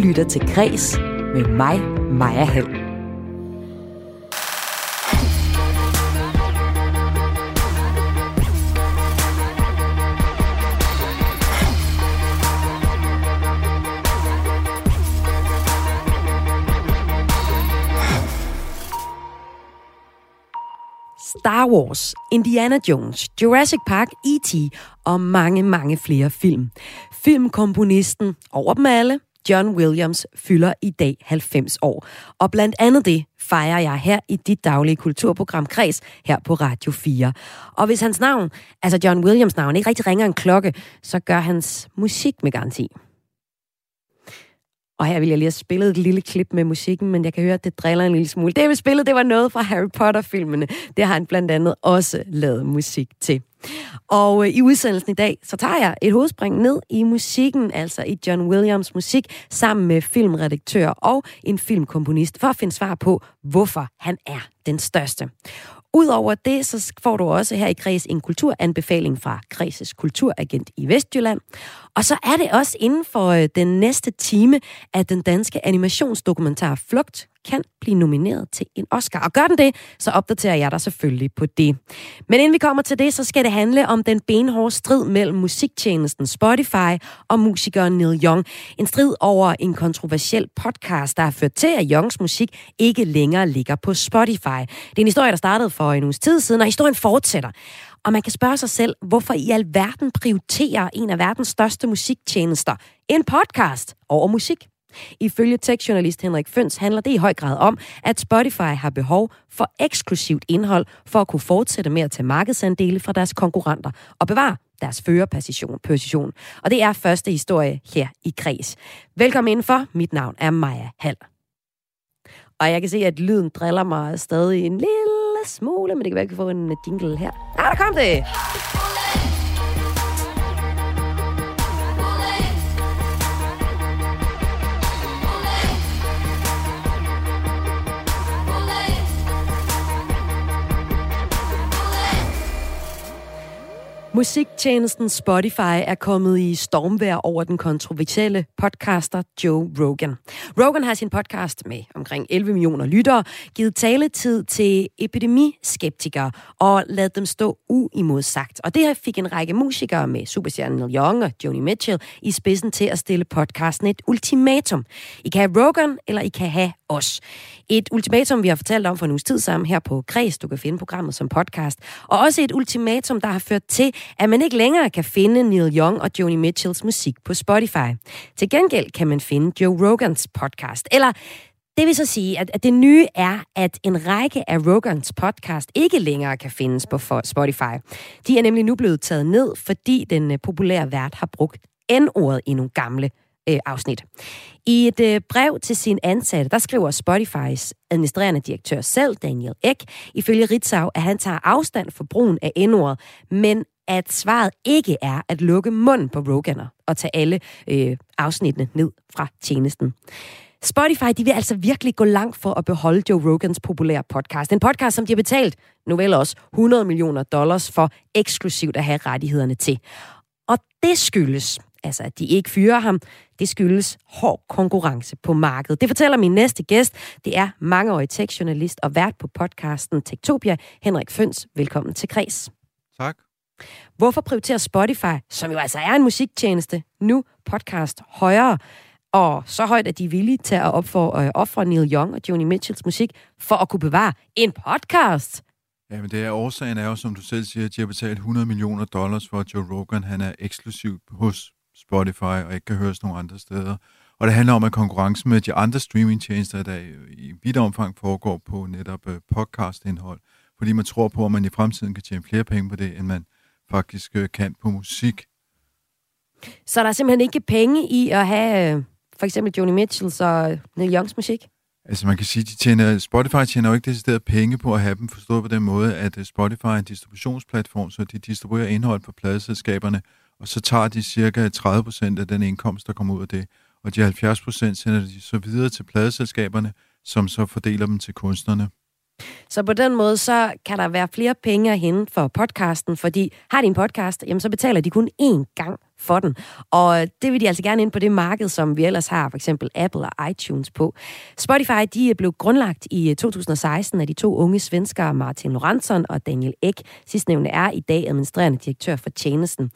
lytter til Græs med mig, Maja Hall. Star Wars, Indiana Jones, Jurassic Park, E.T. og mange, mange flere film. Filmkomponisten over dem alle, John Williams, fylder i dag 90 år. Og blandt andet det fejrer jeg her i dit daglige kulturprogram Kreds her på Radio 4. Og hvis hans navn, altså John Williams navn, ikke rigtig ringer en klokke, så gør hans musik med garanti. Og her vil jeg lige have spillet et lille klip med musikken, men jeg kan høre, at det driller en lille smule. Det, vi spillede, det var noget fra Harry Potter-filmene. Det har han blandt andet også lavet musik til. Og øh, i udsendelsen i dag, så tager jeg et hovedspring ned i musikken, altså i John Williams musik, sammen med filmredaktør og en filmkomponist, for at finde svar på, hvorfor han er den største. Udover det, så får du også her i Kreds en kulturanbefaling fra Kreses kulturagent i Vestjylland. Og så er det også inden for øh, den næste time, at den danske animationsdokumentar Flugt kan blive nomineret til en Oscar. Og gør den det, så opdaterer jeg dig selvfølgelig på det. Men inden vi kommer til det, så skal det handle om den benhårde strid mellem musiktjenesten Spotify og musikeren Neil Young. En strid over en kontroversiel podcast, der har ført til, at Youngs musik ikke længere ligger på Spotify. Det er en historie, der startede for en uges tid siden, og historien fortsætter. Og man kan spørge sig selv, hvorfor i alverden prioriterer en af verdens største musiktjenester en podcast over musik? Ifølge tekstjournalist Henrik Føns handler det i høj grad om, at Spotify har behov for eksklusivt indhold for at kunne fortsætte med at tage markedsandele fra deres konkurrenter og bevare deres førerposition. Og det er første historie her i Kreds. Velkommen indenfor. Mit navn er Maja Hall. Og jeg kan se, at lyden driller mig stadig en lille smule, men det kan være, at vi kan få en jingle her. Ah, der kom det! Musiktjenesten Spotify er kommet i stormvær over den kontroversielle podcaster Joe Rogan. Rogan har sin podcast med omkring 11 millioner lyttere givet taletid til epidemiskeptikere og ladet dem stå uimodsagt. Og det her fik en række musikere med superstjernen Neil Young og Joni Mitchell i spidsen til at stille podcasten et ultimatum. I kan have Rogan, eller I kan have os. Et ultimatum, vi har fortalt om for en uges tid sammen her på Kreds. Du kan finde programmet som podcast. Og også et ultimatum, der har ført til, at man ikke længere kan finde Neil Young og Joni Mitchells musik på Spotify. Til gengæld kan man finde Joe Rogans podcast. Eller det vil så sige, at, at det nye er, at en række af Rogans podcast ikke længere kan findes på Spotify. De er nemlig nu blevet taget ned, fordi den øh, populære vært har brugt N-ordet i nogle gamle øh, afsnit. I et øh, brev til sin ansatte, der skriver Spotifys administrerende direktør selv, Daniel Ek, ifølge Ritzau, at han tager afstand for brugen af N-ordet, men at svaret ikke er at lukke munden på Roganer og tage alle øh, afsnittene ned fra tjenesten. Spotify de vil altså virkelig gå langt for at beholde Joe Rogans populære podcast. En podcast, som de har betalt, nu vel også, 100 millioner dollars for eksklusivt at have rettighederne til. Og det skyldes, altså at de ikke fyrer ham, det skyldes hård konkurrence på markedet. Det fortæller min næste gæst. Det er mangeårig tekstjournalist og vært på podcasten Tektopia, Henrik Føns. Velkommen til Kres. Tak. Hvorfor prioriterer Spotify, som jo altså er en musiktjeneste, nu podcast højere? Og så højt, at de er villige til at opføre, øh, ofre Neil Young og Joni Mitchells musik for at kunne bevare en podcast. Ja, men det er årsagen er jo, som du selv siger, at de har betalt 100 millioner dollars for, at Joe Rogan han er eksklusiv hos Spotify og ikke kan høres nogen andre steder. Og det handler om, at konkurrencen med de andre streamingtjenester, der øh, i vidt omfang foregår på netop øh, podcastindhold, fordi man tror på, at man i fremtiden kan tjene flere penge på det, end man faktisk øh, kan på musik. Så der er simpelthen ikke penge i at have øh, for eksempel Joni Mitchells og Neil Youngs musik? Altså man kan sige, de tjener, Spotify tjener jo ikke decideret penge på at have dem, forstået på den måde, at øh, Spotify er en distributionsplatform, så de distribuerer indhold for pladeselskaberne, og så tager de cirka 30% af den indkomst, der kommer ud af det. Og de 70% sender de så videre til pladeselskaberne, som så fordeler dem til kunstnerne. Så på den måde, så kan der være flere penge at hente for podcasten, fordi har de en podcast, jamen så betaler de kun én gang for den. Og det vil de altså gerne ind på det marked, som vi ellers har, for eksempel Apple og iTunes på. Spotify de blev grundlagt i øh, 2016 af de to unge svenskere Martin Lorentzon og Daniel Ek. Sidstnævnte er i dag administrerende direktør for tjenesten.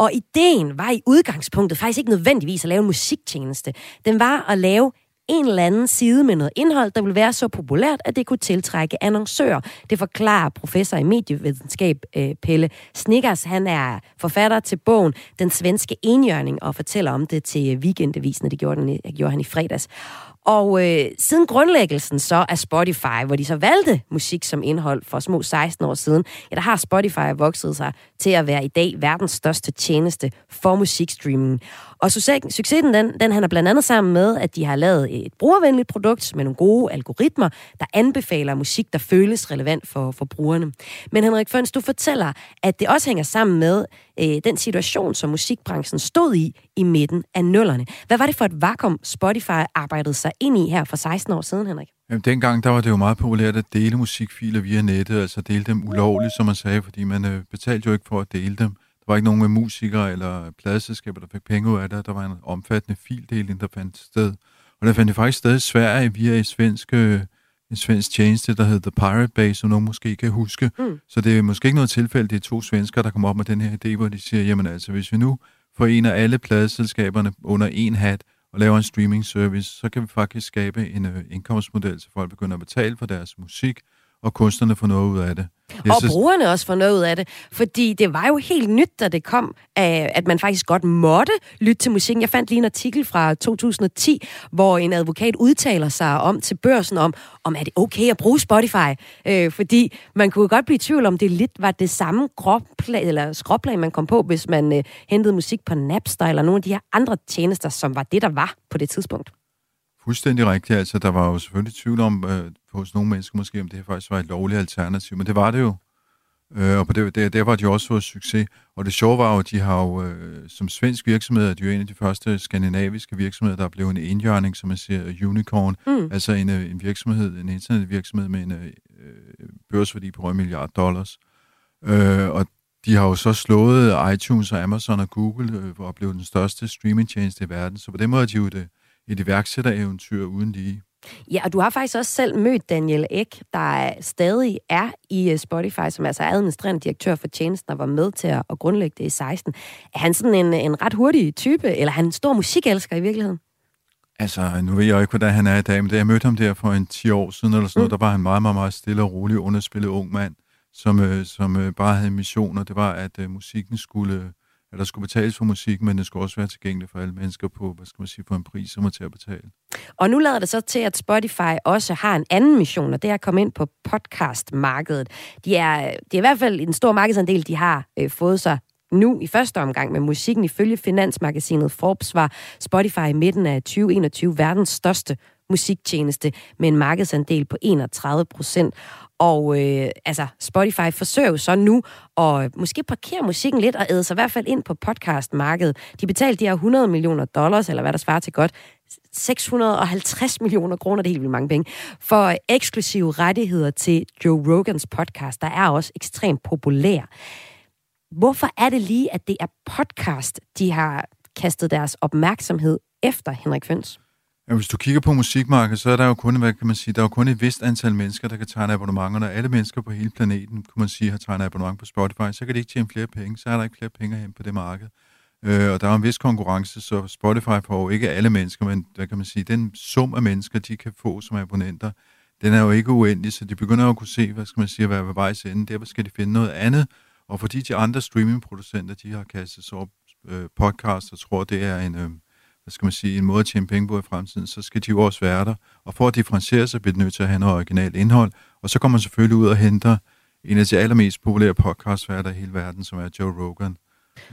Og ideen var i udgangspunktet faktisk ikke nødvendigvis at lave en musiktjeneste. Den var at lave en eller anden side med noget indhold, der vil være så populært, at det kunne tiltrække annoncører. Det forklarer professor i medievidenskab øh, Pelle Snickers. Han er forfatter til bogen Den svenske enhjørning og fortæller om det til Weekendavisen, det gjorde, den, gjorde han i fredags. Og øh, siden grundlæggelsen så af Spotify, hvor de så valgte musik som indhold for små 16 år siden, ja, der har Spotify vokset sig til at være i dag verdens største tjeneste for musikstreaming. Og succesen, den, den han blandt andet sammen med, at de har lavet et brugervenligt produkt med nogle gode algoritmer, der anbefaler musik, der føles relevant for, for brugerne. Men Henrik Føns, du fortæller, at det også hænger sammen med øh, den situation, som musikbranchen stod i i midten af nullerne. Hvad var det for et vakuum, Spotify arbejdede sig ind i her for 16 år siden, Henrik? Jamen, dengang der var det jo meget populært at dele musikfiler via nettet, altså dele dem ulovligt, som man sagde, fordi man øh, betalte jo ikke for at dele dem var ikke nogen med musikere eller pladeselskaber, der fik penge ud af det. Der var en omfattende fildeling, der fandt sted. Og der fandt det faktisk sted i Sverige via en svensk, en svensk tjeneste, der hed The Pirate Bay, som nogen måske kan huske. Mm. Så det er måske ikke noget tilfælde, det er to svensker, der kommer op med den her idé, hvor de siger, jamen altså, hvis vi nu forener alle pladeselskaberne under en hat og laver en streaming service, så kan vi faktisk skabe en uh, indkomstmodel, så folk begynder at betale for deres musik, og kunstnerne får noget ud af det. Jeg og synes... brugerne også får noget ud af det. Fordi det var jo helt nyt, da det kom, at man faktisk godt måtte lytte til musikken. Jeg fandt lige en artikel fra 2010, hvor en advokat udtaler sig om til børsen om, om er det okay at bruge Spotify? Øh, fordi man kunne godt blive i tvivl om, det lidt var det samme gråplan, eller skråplan, man kom på, hvis man øh, hentede musik på Napster eller nogle af de her andre tjenester, som var det, der var på det tidspunkt. Fuldstændig rigtigt. Altså, der var jo selvfølgelig tvivl om, øh, hos nogle mennesker måske, om det her faktisk var et lovligt alternativ, men det var det jo. Øh, og på det, der, der var de også fået succes. Og det sjove var jo, at de har jo, øh, som svensk virksomhed, at de er jo en af de første skandinaviske virksomheder, der er blevet en indjørning, som man siger, unicorn. Mm. Altså en, øh, en virksomhed, en internetvirksomhed med en øh, børsværdi på 1 milliard dollars. Øh, og de har jo så slået iTunes og Amazon og Google øh, og blevet den største streamingtjeneste i verden. Så på den måde er de jo et, et iværksættereventyr uden lige. Ja, og du har faktisk også selv mødt Daniel Ek, der stadig er i øh, Spotify, som altså er administrerende direktør for tjenesten og var med til at, grundlægge det i 16. Er han sådan en, en ret hurtig type, eller er han en stor musikelsker i virkeligheden? Altså, nu ved jeg ikke, hvordan han er i dag, men da jeg mødte ham der for en 10 år siden, eller sådan mm. noget, der var han meget, meget, meget stille og rolig, underspillet ung mand, som, øh, som øh, bare havde missioner. Det var, at øh, musikken skulle at der skulle betales for musik, men det skulle også være tilgængeligt for alle mennesker på, hvad skal man sige, på en pris, som er til at betale. Og nu lader det så til, at Spotify også har en anden mission, og det er at komme ind på podcastmarkedet. De er, det er i hvert fald en stor markedsandel, de har øh, fået sig nu i første omgang med musikken. Ifølge finansmagasinet Forbes var Spotify i midten af 2021 verdens største musiktjeneste med en markedsandel på 31 procent. Og øh, altså, Spotify forsøger jo så nu at øh, måske parkere musikken lidt og æde sig i hvert fald ind på podcastmarkedet. De betalte de her 100 millioner dollars, eller hvad der svarer til godt 650 millioner kroner, det er helt vildt mange penge, for eksklusive rettigheder til Joe Rogans podcast, der er også ekstremt populær. Hvorfor er det lige, at det er podcast, de har kastet deres opmærksomhed efter, Henrik Føns? Ja, hvis du kigger på musikmarkedet, så er der jo kun, hvad kan man sige, der er jo kun et vist antal mennesker, der kan tegne abonnementer. og alle mennesker på hele planeten, kunne man sige, har tegnet abonnement på Spotify, så kan de ikke tjene flere penge, så er der ikke flere penge hen på det marked. Øh, og der er en vis konkurrence, så Spotify får jo ikke alle mennesker, men hvad kan man sige, den sum af mennesker, de kan få som abonnenter, den er jo ikke uendelig, så de begynder jo at kunne se, hvad skal man sige, hvad være ved vejs ende. Derfor skal de finde noget andet, og fordi de andre streamingproducenter, de har kastet sig op øh, podcast, og tror, det er en, øh, hvad skal man sige, en måde at tjene penge på i fremtiden, så skal de jo også være der. Og for at differentiere sig, bliver de nødt til at have noget originalt indhold. Og så kommer man selvfølgelig ud og henter en af de allermest populære podcastværter i hele verden, som er Joe Rogan.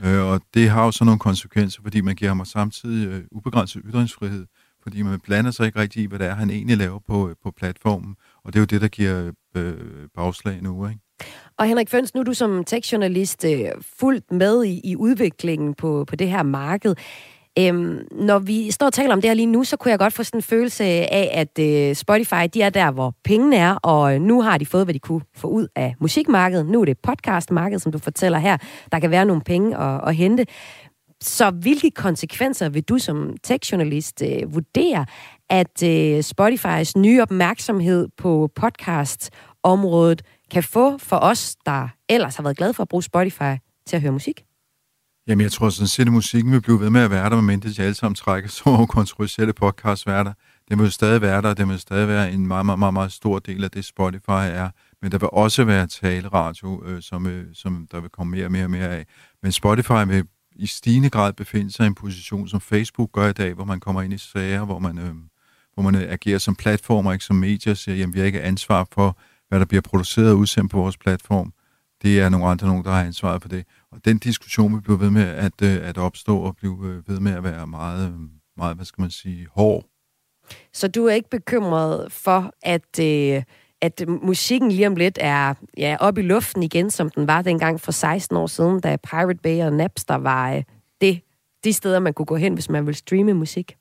Øh, og det har jo så nogle konsekvenser, fordi man giver ham samtidig øh, ubegrænset ytringsfrihed, fordi man blander sig ikke rigtig i, hvad det er, han egentlig laver på, øh, på platformen. Og det er jo det, der giver øh, bagslag nu, ikke? Og Henrik Føns, nu er du som tekstjournalist øh, fuldt med i, i udviklingen på, på det her marked. Øhm, når vi står og taler om det her lige nu, så kunne jeg godt få sådan en følelse af, at øh, Spotify, de er der, hvor pengene er, og øh, nu har de fået, hvad de kunne få ud af musikmarkedet. Nu er det podcastmarkedet, som du fortæller her. Der kan være nogle penge at, at hente. Så hvilke konsekvenser vil du som tech-journalist øh, vurdere, at øh, Spotifys nye opmærksomhed på podcastområdet kan få for os, der ellers har været glade for at bruge Spotify til at høre musik? Jamen, jeg tror sådan set, at musikken vil blive ved med at være der, medmindre de alle sammen trækker så kontroversielle podcastværter. Det vil stadig være der, det vil stadig være en meget, meget, meget, meget stor del af det, Spotify er. Men der vil også være taleradio, øh, som, øh, som der vil komme mere og mere og mere af. Men Spotify vil i stigende grad befinde sig i en position, som Facebook gør i dag, hvor man kommer ind i sager, hvor man, øh, hvor man øh, agerer som platformer, ikke som medier, og siger, at vi har ikke ansvar for, hvad der bliver produceret og udsendt på vores platform. Det er nogle andre, nogen, der har ansvaret for det. Og den diskussion vil blive ved med at, øh, at opstå og blive øh, ved med at være meget, øh, meget, hvad skal man sige, hård. Så du er ikke bekymret for, at, øh, at musikken lige om lidt er ja, op i luften igen, som den var dengang for 16 år siden, da Pirate Bay og Napster var øh, det, de steder, man kunne gå hen, hvis man vil streame musik?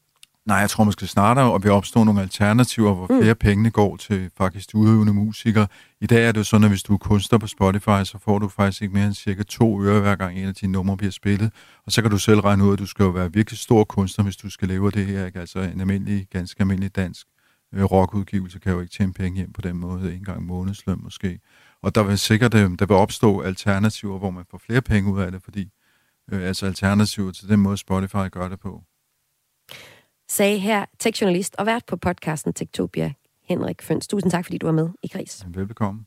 Nej, jeg tror måske snarere, at vi opstår nogle alternativer, hvor mm. flere penge går til faktisk de udøvende musikere. I dag er det jo sådan, at hvis du er kunstner på Spotify, så får du faktisk ikke mere end cirka to øre, hver gang en af dine numre bliver spillet. Og så kan du selv regne ud, at du skal jo være virkelig stor kunstner, hvis du skal leve af det her. Ikke? Altså en almindelig, ganske almindelig dansk øh, rockudgivelse kan jo ikke tjene penge hjem på den måde, en gang månedsløn måske. Og der vil sikkert øh, der vil opstå alternativer, hvor man får flere penge ud af det, fordi øh, altså alternativer til den måde, Spotify gør det på sagde her tekstjournalist og vært på podcasten Tektopia, Henrik Føns. Tusind tak, fordi du var med i Gris. Velbekomme.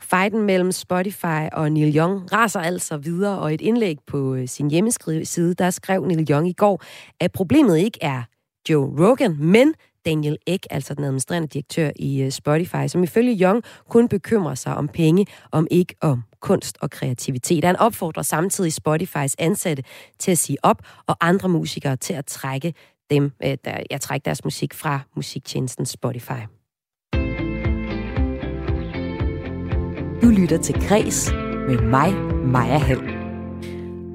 Fighten mellem Spotify og Neil Young raser altså videre, og et indlæg på øh, sin hjemmeside, der skrev Neil Young i går, at problemet ikke er Joe Rogan, men Daniel Ek, altså den administrerende direktør i øh, Spotify, som ifølge Young kun bekymrer sig om penge, om ikke om kunst og kreativitet. Han opfordrer samtidig Spotifys ansatte til at sige op, og andre musikere til at trække dem, øh, der jeg trækker deres musik fra musiktjenesten Spotify. Du lytter til Græs med mig, Maja Hall.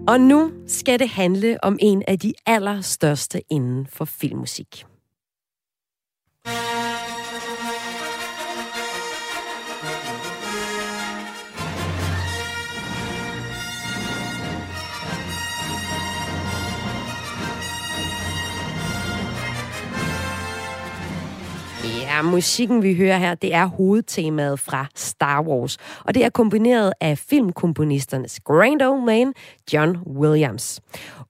Og nu skal det handle om en af de allerstørste inden for filmmusik. Ja, musikken vi hører her, det er hovedtemaet fra Star Wars. Og det er kombineret af filmkomponisternes Grand Old Man, John Williams.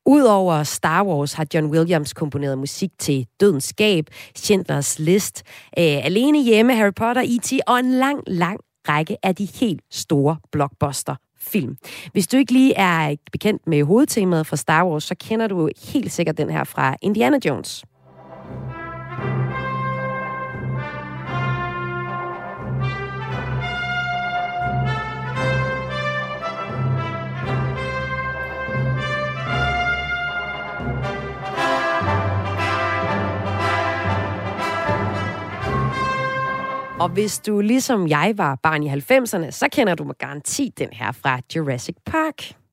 Udover Star Wars har John Williams komponeret musik til Dødens Skab, Schindlers List, øh, Alene Hjemme, Harry Potter, E.T. og en lang, lang række af de helt store blockbuster film. Hvis du ikke lige er bekendt med hovedtemaet fra Star Wars, så kender du helt sikkert den her fra Indiana Jones. Og hvis du ligesom jeg var barn i 90'erne, så kender du med garanti den her fra Jurassic Park.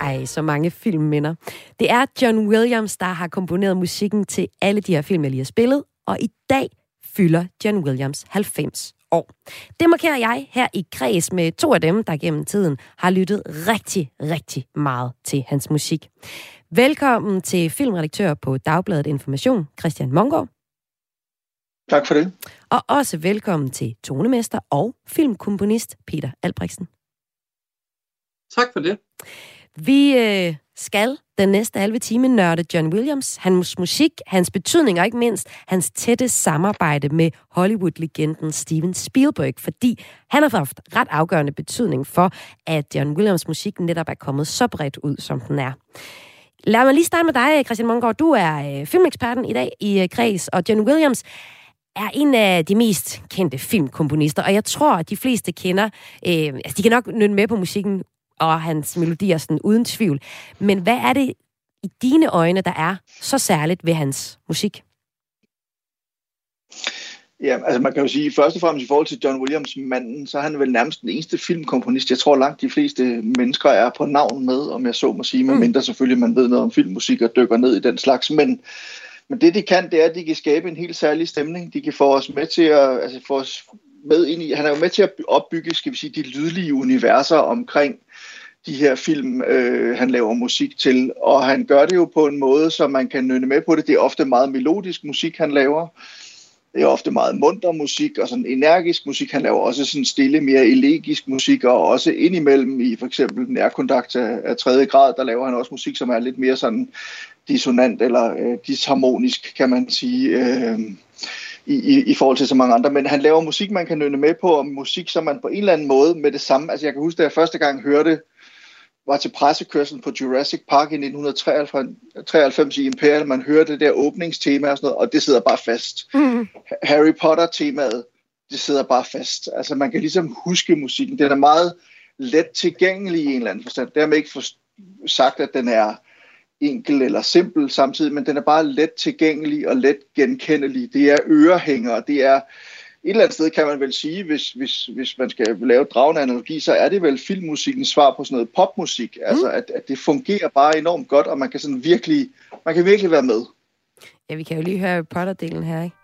Ej, så mange filmminder. Det er John Williams, der har komponeret musikken til alle de her film, jeg lige har spillet, og i dag fylder John Williams 90 år. Det markerer jeg her i kreds med to af dem, der gennem tiden har lyttet rigtig, rigtig meget til hans musik. Velkommen til filmredaktør på Dagbladet Information, Christian Mongård. Tak for det. Og også velkommen til tonemester og filmkomponist Peter Albrechtsen. Tak for det. Vi øh, skal den næste halve time nørde John Williams, hans musik, hans betydning og ikke mindst hans tætte samarbejde med Hollywood-legenden Steven Spielberg, fordi han har haft ret afgørende betydning for, at John Williams musik netop er kommet så bredt ud, som den er. Lad mig lige starte med dig, Christian Mongård. Du er øh, filmeksperten i dag i øh, Kreds, og John Williams er en af de mest kendte filmkomponister, og jeg tror, at de fleste kender, øh, altså de kan nok nynne med på musikken og hans melodier sådan uden tvivl. Men hvad er det i dine øjne, der er så særligt ved hans musik? Ja, altså man kan jo sige, først og fremmest i forhold til John Williams manden, så er han vel nærmest den eneste filmkomponist. Jeg tror langt de fleste mennesker er på navn med, om jeg så må sige, mm. medmindre selvfølgelig man ved noget om filmmusik og dykker ned i den slags. Men, men det de kan, det er, at de kan skabe en helt særlig stemning. De kan få os med til at, altså få os med ind i, han er jo med til at opbygge, skal vi sige, de lydlige universer omkring de her film, øh, han laver musik til. Og han gør det jo på en måde, så man kan nynne med på det. Det er ofte meget melodisk musik, han laver. Det er ofte meget munter musik og sådan energisk musik. Han laver også sådan stille, mere elegisk musik, og også indimellem i for eksempel nærkontakt af, af tredje grad, der laver han også musik, som er lidt mere sådan dissonant eller øh, disharmonisk, kan man sige, øh, i, i, forhold til så mange andre. Men han laver musik, man kan nynne med på, og musik, som man på en eller anden måde med det samme... Altså jeg kan huske, da jeg første gang hørte var til pressekørselen på Jurassic Park i 1993 i Imperial. Man hørte det der åbningstema og sådan noget, og det sidder bare fast. Mm. Harry Potter-temaet, det sidder bare fast. Altså man kan ligesom huske musikken. Den er meget let tilgængelig i en eller anden forstand. Dermed ikke for, sagt, at den er enkel eller simpel samtidig, men den er bare let tilgængelig og let genkendelig. Det er ørehænger, det er et eller andet sted kan man vel sige, hvis, hvis, hvis man skal lave dragende analogi, så er det vel filmmusikkens svar på sådan noget popmusik. Mm. Altså, at, at det fungerer bare enormt godt, og man kan sådan virkelig, man kan virkelig være med. Ja, vi kan jo lige høre Potter-delen her, ikke?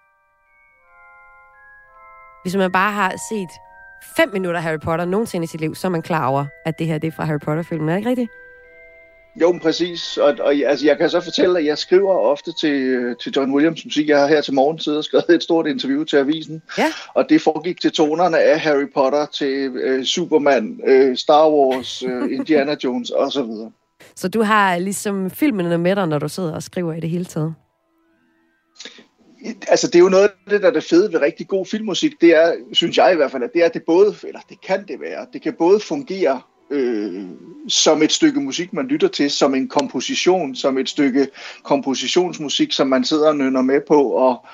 Hvis man bare har set fem minutter Harry Potter nogensinde i sit liv, så er man klar over, at det her det er fra Harry Potter-filmen. Er det ikke rigtigt? Jo, præcis. Og, og altså, jeg kan så fortælle, at jeg skriver ofte til, til John Williams musik. Jeg har her til morgen siddet og skrevet et stort interview til avisen. Ja. Og det foregik til tonerne af Harry Potter, til uh, Superman, uh, Star Wars, uh, Indiana Jones osv. Så du har ligesom filmene med dig, når du sidder og skriver i det hele taget? Altså, det er jo noget af det, der er det fede ved rigtig god filmmusik. Det er, synes jeg i hvert fald, at det er det både, eller det kan det være, det kan både fungere øh, som et stykke musik, man lytter til, som en komposition, som et stykke kompositionsmusik, som man sidder og nynner med på, og,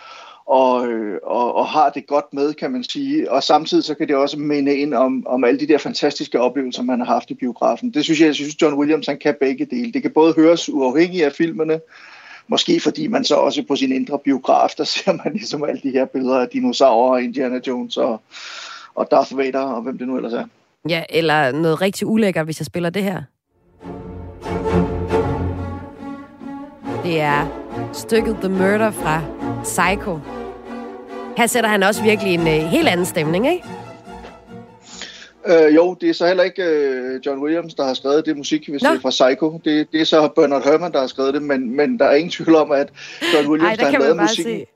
og, øh, og, og har det godt med, kan man sige. Og samtidig så kan det også minde ind om, om alle de der fantastiske oplevelser, man har haft i biografen. Det synes jeg, jeg synes John Williams han kan begge dele. Det kan både høres uafhængigt af filmene, måske fordi man så også på sin indre biograf, der ser man ligesom alle de her billeder af dinosaurer, Indiana Jones og, og Darth Vader og hvem det nu ellers er. Ja, eller noget rigtig ulækkert, hvis jeg spiller det her. Det er stykket The Murder fra Psycho. Her sætter han også virkelig en uh, helt anden stemning, ikke? Uh, jo, det er så heller ikke uh, John Williams, der har skrevet det musik, hvis Nå. det er fra Psycho. Det, det er så Bernard Herrmann, der har skrevet det, men, men der er ingen tvivl om, at John Williams, Ej, der, der har lavet musikken... Se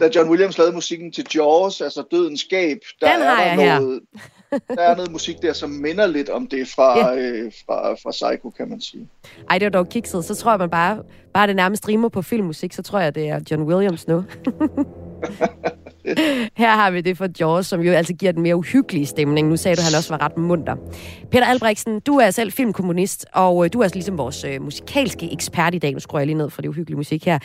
da John Williams lavede musikken til Jaws, altså Dødens Skab, der Den er der noget, der er noget musik der, som minder lidt om det fra, ja. øh, fra, fra Psycho, kan man sige. Ej, det var dog kikset. Så tror jeg, man bare, bare det nærmest rimer på filmmusik, så tror jeg, det er John Williams nu. Her har vi det for Jaws, som jo altså giver den mere uhyggelige stemning. Nu sagde du, at han også var ret munter. Peter Albrechtsen, du er selv filmkommunist, og øh, du er altså ligesom vores øh, musikalske ekspert i dag. Nu skruer jeg lige ned for det uhyggelige musik her.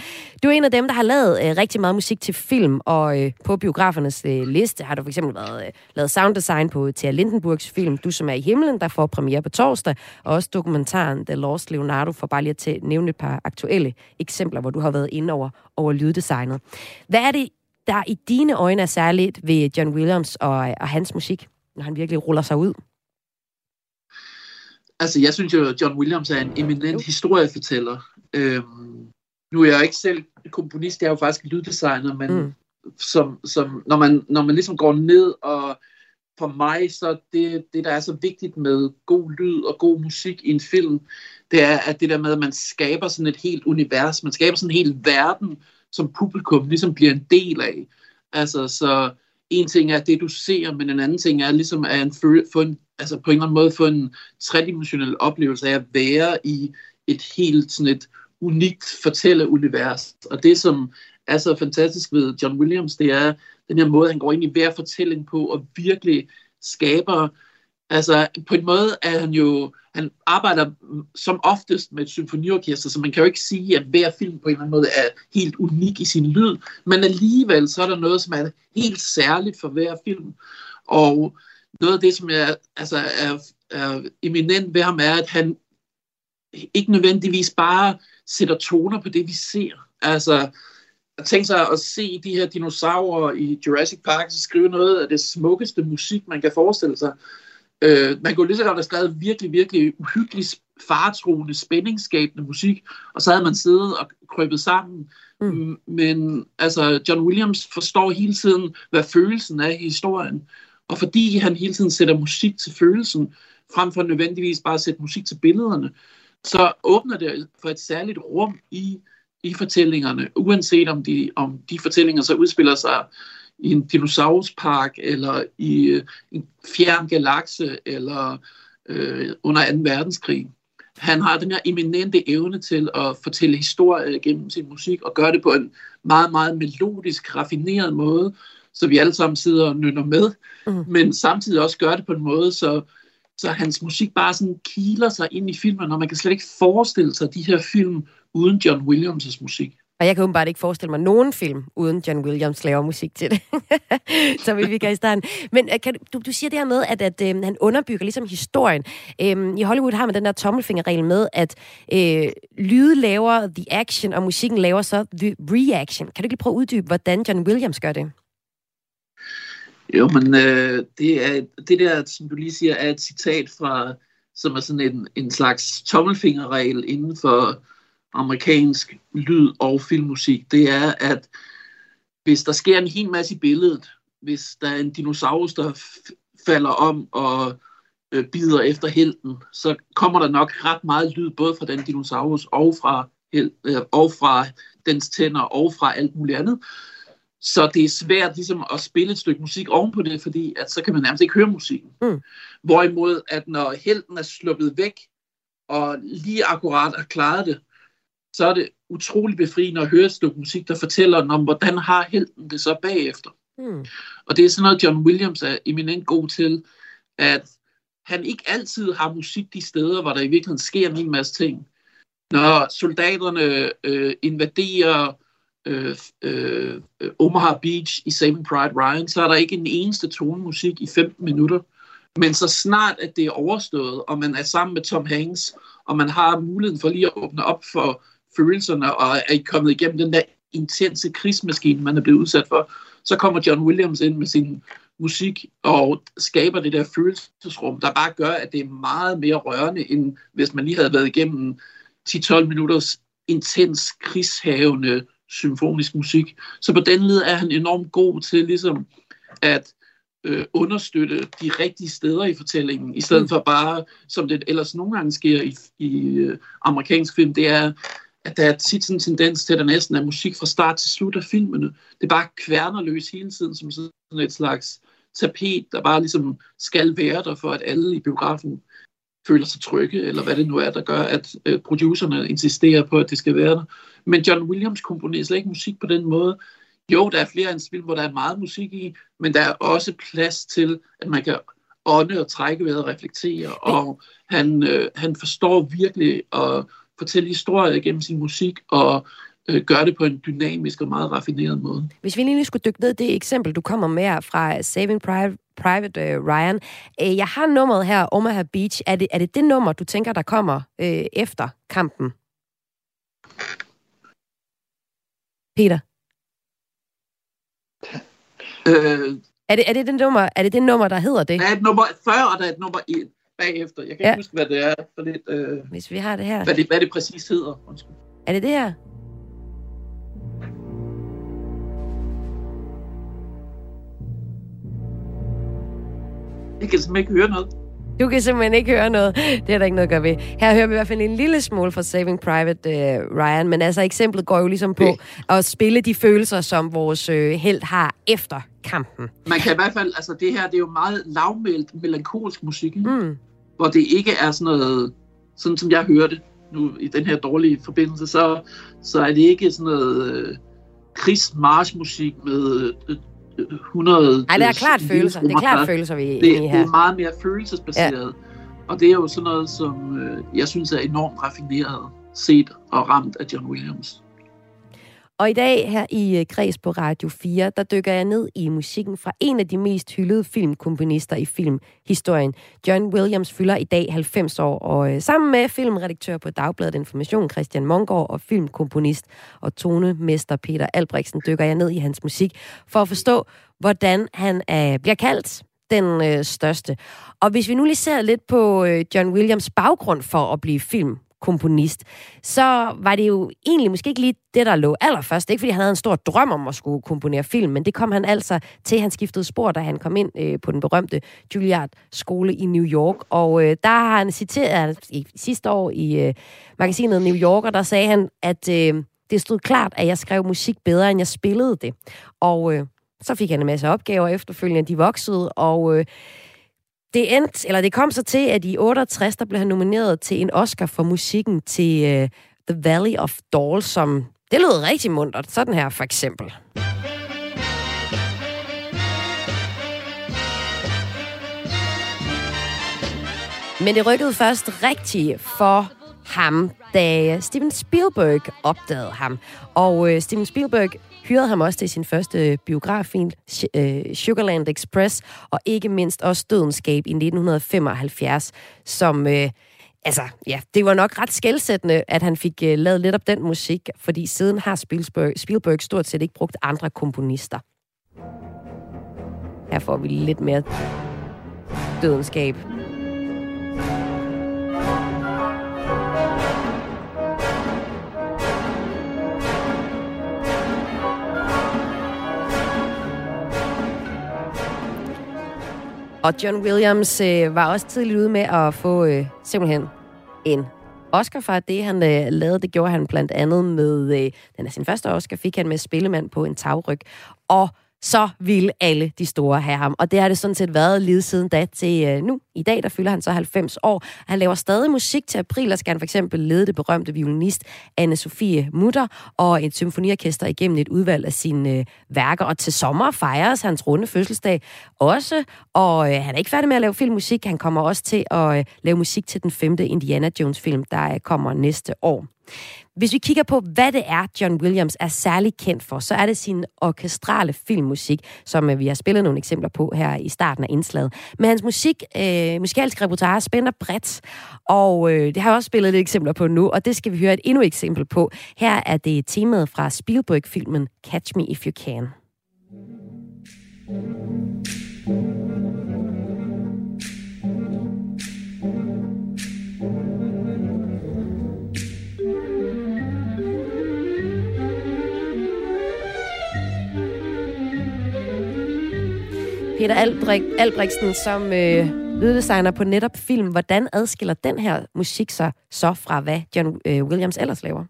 Du er en af dem, der har lavet øh, rigtig meget musik til film, og øh, på biografernes øh, liste har du for eksempel været, øh, lavet sounddesign på Thea Lindenburgs film Du som er i himlen, der får premiere på torsdag, og også dokumentaren The Lost Leonardo, for bare lige at nævne et par aktuelle eksempler, hvor du har været inde over, over lyddesignet. Hvad er det der i dine øjne er særligt ved John Williams og, og hans musik, når han virkelig ruller sig ud? Altså, jeg synes jo, at John Williams er en eminent historiefortæller. Øhm, nu er jeg ikke selv komponist, jeg er jo faktisk lyddesigner, men mm. som, som, når, man, når man ligesom går ned og for mig, så det, det, der er så vigtigt med god lyd og god musik i en film, det er, at det der med, at man skaber sådan et helt univers, man skaber sådan en hel verden, som publikum ligesom bliver en del af. Altså, så en ting er det, du ser, men en anden ting er ligesom at en, få en, altså på en eller anden måde få en tredimensionel oplevelse af at være i et helt sådan et unikt fortælleunivers. Og det, som er så fantastisk ved John Williams, det er den her måde, han går ind i hver fortælling på og virkelig skaber Altså, på en måde er han jo, han arbejder som oftest med et symfoniorkester, så man kan jo ikke sige, at hver film på en eller anden måde er helt unik i sin lyd, men alligevel så er der noget, som er helt særligt for hver film. Og noget af det, som jeg, altså, er, er eminent ved ham, er, at han ikke nødvendigvis bare sætter toner på det, vi ser. Altså, tænke sig at se de her dinosaurer i Jurassic Park, så skrive noget af det smukkeste musik, man kan forestille sig. Øh, man kunne lige så godt have skrevet virkelig, virkelig uhyggelig faretruende, spændingsskabende musik, og så havde man siddet og krøbet sammen. Mm. Men altså, John Williams forstår hele tiden, hvad følelsen er i historien. Og fordi han hele tiden sætter musik til følelsen, frem for nødvendigvis bare at sætte musik til billederne, så åbner det for et særligt rum i, i fortællingerne, uanset om de, om de fortællinger så udspiller sig i en dinosauruspark, eller i øh, en fjern galakse, eller øh, under 2. verdenskrig. Han har den her eminente evne til at fortælle historie gennem sin musik, og gøre det på en meget, meget melodisk, raffineret måde, så vi alle sammen sidder og nynner med, mm. men samtidig også gøre det på en måde, så, så hans musik bare sådan kiler sig ind i filmen, og man kan slet ikke forestille sig de her film uden John Williams' musik. Og jeg kan åbenbart ikke forestille mig nogen film, uden John Williams laver musik til det. så vi fik i starten. Men øh, kan du, du siger det her med, at, at øh, han underbygger ligesom historien. Øhm, I Hollywood har man den der tommelfingerregel med, at øh, lyde laver the action, og musikken laver så the reaction. Kan du ikke prøve at uddybe, hvordan John Williams gør det? Jo, men øh, det, er, det der, som du lige siger, er et citat fra, som er sådan en, en slags tommelfingerregel inden for amerikansk lyd- og filmmusik, det er, at hvis der sker en hel masse i billedet, hvis der er en dinosaurus, der falder om og øh, bider efter helten, så kommer der nok ret meget lyd, både fra den dinosaurus og fra, øh, og fra dens tænder og fra alt muligt andet. Så det er svært ligesom at spille et stykke musik ovenpå det, fordi at så kan man nærmest ikke høre musikken. Mm. Hvorimod, at når helten er sluppet væk, og lige akkurat har klaret det, så er det utrolig befriende at høre et stykke musik, der fortæller om, hvordan har helten det så bagefter. Mm. Og det er sådan noget, John Williams er eminent god til, at han ikke altid har musik de steder, hvor der i virkeligheden sker en masse ting. Når soldaterne øh, invaderer øh, øh, Omaha Beach i Saving Pride Ryan, så er der ikke en eneste tone musik i 15 minutter. Men så snart, at det er overstået, og man er sammen med Tom Hanks, og man har muligheden for lige at åbne op for følelserne, og er kommet igennem den der intense krigsmaskine, man er blevet udsat for, så kommer John Williams ind med sin musik og skaber det der følelsesrum, der bare gør, at det er meget mere rørende, end hvis man lige havde været igennem 10-12 minutters intens krigshavende symfonisk musik. Så på den led er han enormt god til ligesom at øh, understøtte de rigtige steder i fortællingen, i stedet mm. for bare, som det ellers nogle gange sker i, i øh, amerikansk film, det er, at der er tit sådan en tendens til, at der næsten er musik fra start til slut af filmene. Det er bare kværnerløs hele tiden, som sådan et slags tapet, der bare ligesom skal være der, for at alle i biografen føler sig trygge, eller hvad det nu er, der gør, at øh, producerne insisterer på, at det skal være der. Men John Williams komponerer slet ikke musik på den måde. Jo, der er flere af hans film, hvor der er meget musik i, men der er også plads til, at man kan ånde og trække ved at reflektere, og han, øh, han forstår virkelig at fortælle historier gennem sin musik, og øh, gøre det på en dynamisk og meget raffineret måde. Hvis vi lige skulle dykke ned det eksempel, du kommer med fra Saving Private, Private uh, Ryan. Øh, jeg har nummeret her, Omaha Beach. Er det, er det det nummer, du tænker, der kommer øh, efter kampen? Peter? Øh, er, det, er, det det nummer, er det det nummer, der hedder det? Der er et nummer før, og der er et nummer 1 bagefter. Jeg kan ja. ikke huske, hvad det er for lidt... Øh, Hvis vi har det her. Hvad det, hvad det præcis hedder. Undskyld. Er det det her? Jeg kan simpelthen ikke høre noget. Du kan simpelthen ikke høre noget. Det er der ikke noget at gøre ved. Her hører vi i hvert fald en lille smule fra Saving Private uh, Ryan, men altså eksemplet går jo ligesom på at spille de følelser, som vores uh, held har efter kampen. Man kan i hvert fald, altså det her, det er jo meget lavmældt, melankolsk musik, mm. Hvor det ikke er sådan noget, sådan som jeg hørte nu i den her dårlige forbindelse, så, så er det ikke sådan noget uh, krigsmarschmusik med uh, 100... Nej, det er klart følelser. Det er klart følelser, vi er det, her. Det er meget mere følelsesbaseret. Ja. Og det er jo sådan noget, som øh, jeg synes er enormt raffineret set og ramt af John Williams. Og i dag her i øh, Kreds på Radio 4, der dykker jeg ned i musikken fra en af de mest hyldede filmkomponister i filmhistorien. John Williams fylder i dag 90 år, og øh, sammen med filmredaktør på Dagbladet Information Christian Mongård og filmkomponist og tonemester Peter Albrechtsen dykker jeg ned i hans musik for at forstå, hvordan han øh, bliver kaldt den øh, største. Og hvis vi nu lige ser lidt på øh, John Williams baggrund for at blive film komponist, så var det jo egentlig måske ikke lige det, der lå allerførst. Ikke fordi han havde en stor drøm om at skulle komponere film, men det kom han altså til. Han skiftede spor, da han kom ind øh, på den berømte Juilliard-skole i New York. Og øh, der har han citeret i, sidste år i øh, magasinet New Yorker, der sagde han, at øh, det stod klart, at jeg skrev musik bedre, end jeg spillede det. Og øh, så fik han en masse opgaver efterfølgende, de voksede, og... Øh, det endte, eller det kom så til, at i 68, der blev han nomineret til en Oscar for musikken til uh, The Valley of Dolls, som det lød rigtig muntert. Sådan her for eksempel. Men det rykkede først rigtigt for ham, da Steven Spielberg opdagede ham. Og øh, Steven Spielberg hyrede ham også til sin første biograffilm, øh, Sugarland Express, og ikke mindst også Dødenskab i 1975, som... Øh, altså, ja, det var nok ret skældsættende, at han fik uh, lavet lidt op den musik, fordi siden har Spielberg, Spielberg stort set ikke brugt andre komponister. Her får vi lidt mere dødenskab. Og John Williams øh, var også tidligt ude med at få øh, simpelthen en Oscar for det, han øh, lavede. Det gjorde han blandt andet med, øh, den er sin første Oscar, fik han med Spillemand på en tagryg. Og så ville alle de store have ham. Og det har det sådan set været lige siden da til øh, nu. I dag, der fylder han så 90 år. Han laver stadig musik til april, og skal han for eksempel lede det berømte violinist Anne-Sophie Mutter og et symfoniorkester igennem et udvalg af sine øh, værker. Og til sommer fejres hans runde fødselsdag også, og øh, han er ikke færdig med at lave filmmusik. Han kommer også til at øh, lave musik til den femte Indiana Jones-film, der øh, kommer næste år. Hvis vi kigger på, hvad det er, John Williams er særlig kendt for, så er det sin orkestrale filmmusik, som øh, vi har spillet nogle eksempler på her i starten af indslaget. Men hans musik, øh, musikalske repertoire spænder bredt, og øh, det har jeg også spillet lidt eksempler på nu, og det skal vi høre et endnu eksempel på. Her er det temaet fra Spielberg-filmen Catch Me If You Can. Peter Albrecht, Albrechtsen som øh, lyddesigner på netop film. Hvordan adskiller den her musik sig så fra, hvad John øh, Williams ellers laver?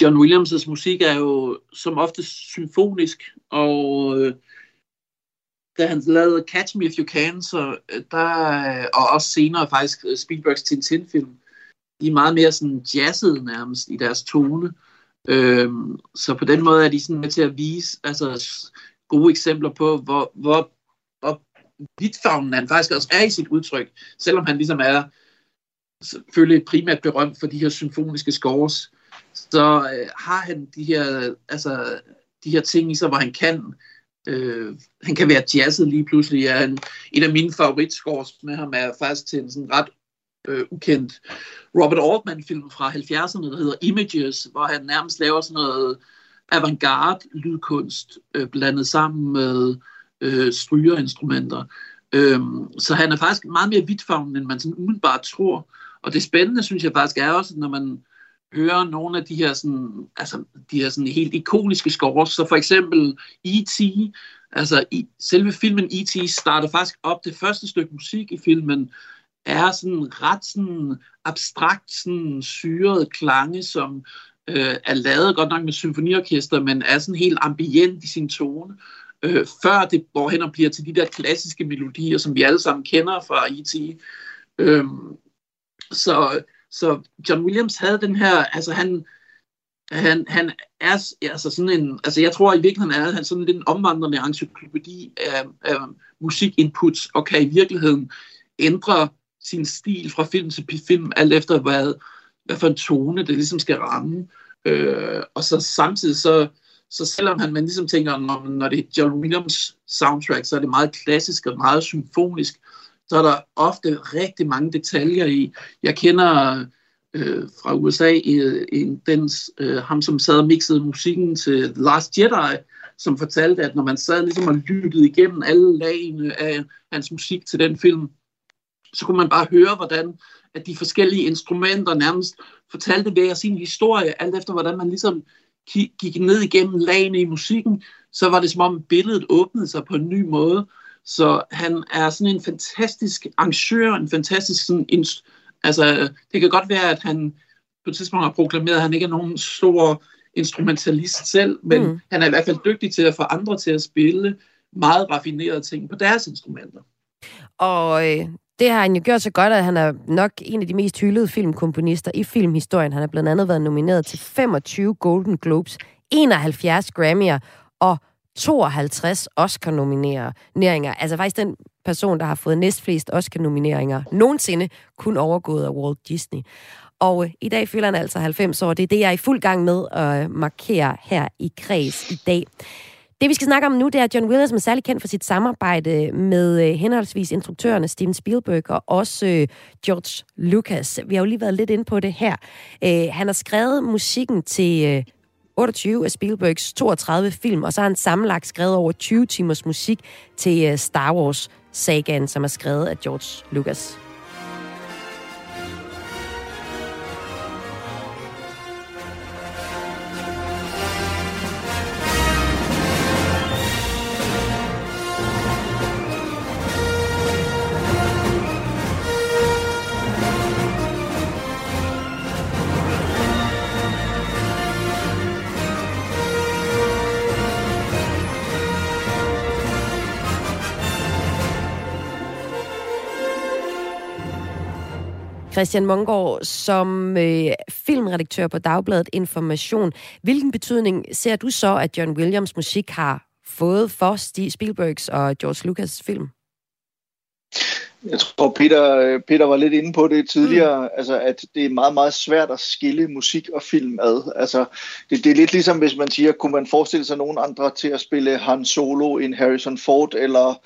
John Williams' musik er jo som ofte symfonisk, og øh, da han lavede Catch Me If You Can, så øh, der, øh, og også senere faktisk øh, Spielbergs Tintin-film, de er meget mere sådan jazzede nærmest i deres tone. Øhm, så på den måde er de sådan med til at vise, altså gode eksempler på, hvor, hvor, hvor vidtfavnen han faktisk også er i sit udtryk, selvom han ligesom er selvfølgelig primært berømt for de her symfoniske scores, så øh, har han de her, altså, de her ting i sig, hvor han kan øh, han kan være jazzet lige pludselig. Ja, en, en af mine favoritscores med ham er faktisk til en sådan ret øh, ukendt Robert Altman-film fra 70'erne, der hedder Images, hvor han nærmest laver sådan noget avantgarde lydkunst øh, blandet sammen med øh, strygerinstrumenter. Øhm, så han er faktisk meget mere vidtfavnende, end man sådan umiddelbart tror. Og det spændende, synes jeg faktisk, er også, når man hører nogle af de her, sådan, altså, de her sådan helt ikoniske scores. Så for eksempel E.T., altså i, selve filmen E.T. starter faktisk op, det første stykke musik i filmen er sådan ret sådan abstrakt, sådan syrede klange, som øh, er lavet godt nok med symfoniorkester, men er sådan helt ambient i sin tone, øh, før det går hen og bliver til de der klassiske melodier, som vi alle sammen kender fra E.T. Øh, så, så John Williams havde den her, altså han, han, han er altså sådan en, altså jeg tror i virkeligheden er han sådan lidt en omvandrende encyklopædi af, af musikinputs, og kan i virkeligheden ændre sin stil fra film til film, alt efter hvad, hvad for en tone det ligesom skal ramme. Øh, og så samtidig så, så selvom han, man ligesom tænker, når, når det er John Williams soundtrack, så er det meget klassisk og meget symfonisk, så er der ofte rigtig mange detaljer i. Jeg kender øh, fra USA i, i den, øh, ham, som sad og mixede musikken til Last Jedi, som fortalte, at når man sad ligesom og lyttede igennem alle lagene af hans musik til den film, så kunne man bare høre, hvordan at de forskellige instrumenter nærmest fortalte hver sin historie, alt efter hvordan man ligesom gik ned igennem lagene i musikken, så var det som om billedet åbnede sig på en ny måde. Så han er sådan en fantastisk arrangør, en fantastisk sådan, altså det kan godt være, at han på et tidspunkt har proklameret, at han ikke er nogen stor instrumentalist selv, men mm. han er i hvert fald dygtig til at få andre til at spille meget raffinerede ting på deres instrumenter. Og øh, det har han jo gjort så godt, at han er nok en af de mest hyldede filmkomponister i filmhistorien. Han har blandt andet været nomineret til 25 Golden Globes, 71 Grammy'er og 52 Oscar-nomineringer. Altså faktisk den person, der har fået næstflest Oscar-nomineringer nogensinde, kun overgået af Walt Disney. Og øh, i dag fylder han altså 90 år. Det er det, jeg er i fuld gang med at markere her i Kreds i dag. Det, vi skal snakke om nu, det er John Williams, som er særlig kendt for sit samarbejde med øh, henholdsvis instruktørerne Steven Spielberg og også øh, George Lucas. Vi har jo lige været lidt inde på det her. Øh, han har skrevet musikken til 28 af Spielbergs 32 film, og så har han sammenlagt skrevet over 20 timers musik til Star Wars-sagaen, som er skrevet af George Lucas. Christian Mongård, som øh, filmredaktør på Dagbladet Information, hvilken betydning ser du så, at John Williams musik har fået for Spielbergs og George Lucas film? Jeg tror, Peter, Peter var lidt inde på det tidligere, mm. altså, at det er meget, meget svært at skille musik og film ad. Altså, det, det er lidt ligesom, hvis man siger, kunne man forestille sig nogen andre til at spille Han Solo en Harrison Ford, eller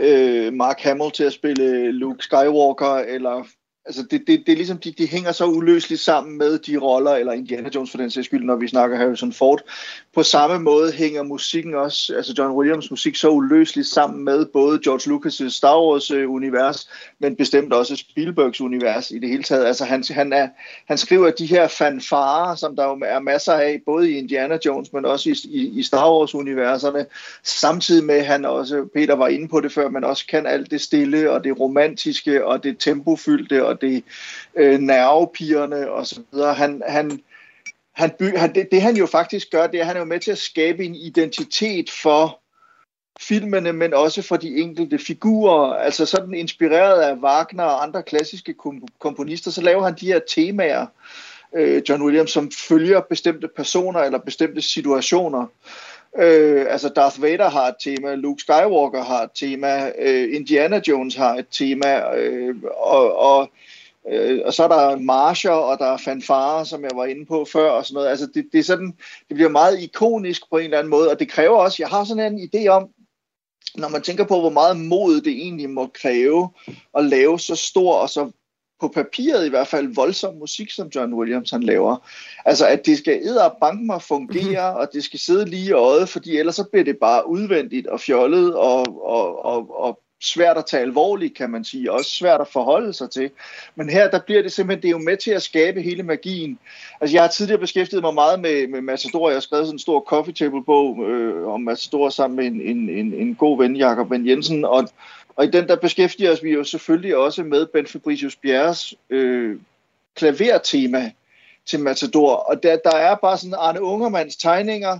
øh, Mark Hamill til at spille Luke Skywalker, eller Altså det, det, det er ligesom, de, de hænger så uløseligt sammen med de roller, eller Indiana Jones for den sags skyld, når vi snakker Harrison Ford. På samme måde hænger musikken også, altså John Williams musik, så uløseligt sammen med både George Lucas' Star Wars-univers, øh, men bestemt også Spielbergs univers i det hele taget. Altså han, han, er, han skriver de her fanfarer, som der jo er masser af, både i Indiana Jones, men også i, i, i Star Wars-universerne, samtidig med, at han også, Peter var inde på det før, men også kan alt det stille, og det romantiske, og det tempofyldte, og det øh, nervepigerne og så videre. Han, han, han by, han, det, det han jo faktisk gør, det er, at han er jo med til at skabe en identitet for filmene, men også for de enkelte figurer. Altså sådan inspireret af Wagner og andre klassiske komponister, så laver han de her temaer, øh, John Williams, som følger bestemte personer eller bestemte situationer. Øh, altså Darth Vader har et tema, Luke Skywalker har et tema, øh, Indiana Jones har et tema, øh, og, og Øh, og så er der marcher, og der er fanfare, som jeg var inde på før, og sådan noget. Altså, det, det, er sådan, det bliver meget ikonisk på en eller anden måde, og det kræver også, jeg har sådan en idé om, når man tænker på, hvor meget mod det egentlig må kræve at lave så stor og så på papiret i hvert fald voldsom musik, som John Williams han laver. Altså at det skal æde og fungere, mm-hmm. og det skal sidde lige i øjet, fordi ellers så bliver det bare udvendigt og fjollet og, og, og, og svært at tage alvorligt, kan man sige, også svært at forholde sig til. Men her, der bliver det simpelthen, det er jo med til at skabe hele magien. Altså, jeg har tidligere beskæftiget mig meget med, med Matador. Jeg har skrevet sådan en stor coffee table bog øh, om Matador sammen med en, en, en, en god ven, Jakob Ben Jensen, og, og i den der beskæftiger os vi jo selvfølgelig også med Ben Fabricius Bjerres øh, klavertema til Matador, og der, der er bare sådan Arne Ungermanns tegninger,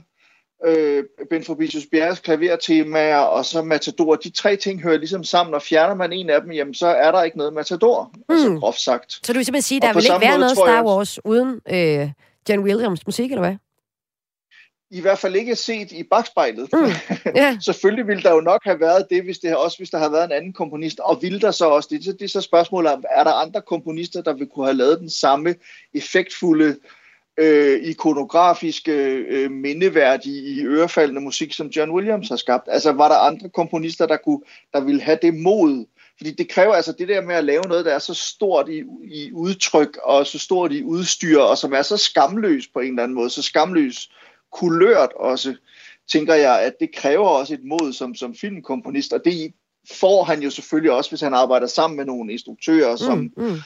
øh, Ben Fabricius Bjerres klavertemaer og så Matador. De tre ting hører ligesom sammen, og fjerner man en af dem, jamen så er der ikke noget Matador, mm. altså hmm. groft sagt. Så du vil simpelthen sige, at der vil ikke være noget Star Wars uden øh, John Williams musik, eller hvad? I hvert fald ikke set i bagspejlet. Mm, yeah. Selvfølgelig ville der jo nok have været det, hvis det også hvis der havde været en anden komponist, og ville der så også, det, det er så spørgsmålet om, er der andre komponister, der vil kunne have lavet den samme effektfulde øh, ikonografiske, øh, mindeværdige, i ørefaldende musik, som John Williams har skabt. Altså var der andre komponister, der, kunne, der ville have det mod? Fordi det kræver altså det der med at lave noget, der er så stort i, i udtryk, og så stort i udstyr, og som er så skamløs på en eller anden måde, så skamløs kulørt også, tænker jeg, at det kræver også et mod som, som filmkomponist, og det får han jo selvfølgelig også, hvis han arbejder sammen med nogle instruktører, som, mm, mm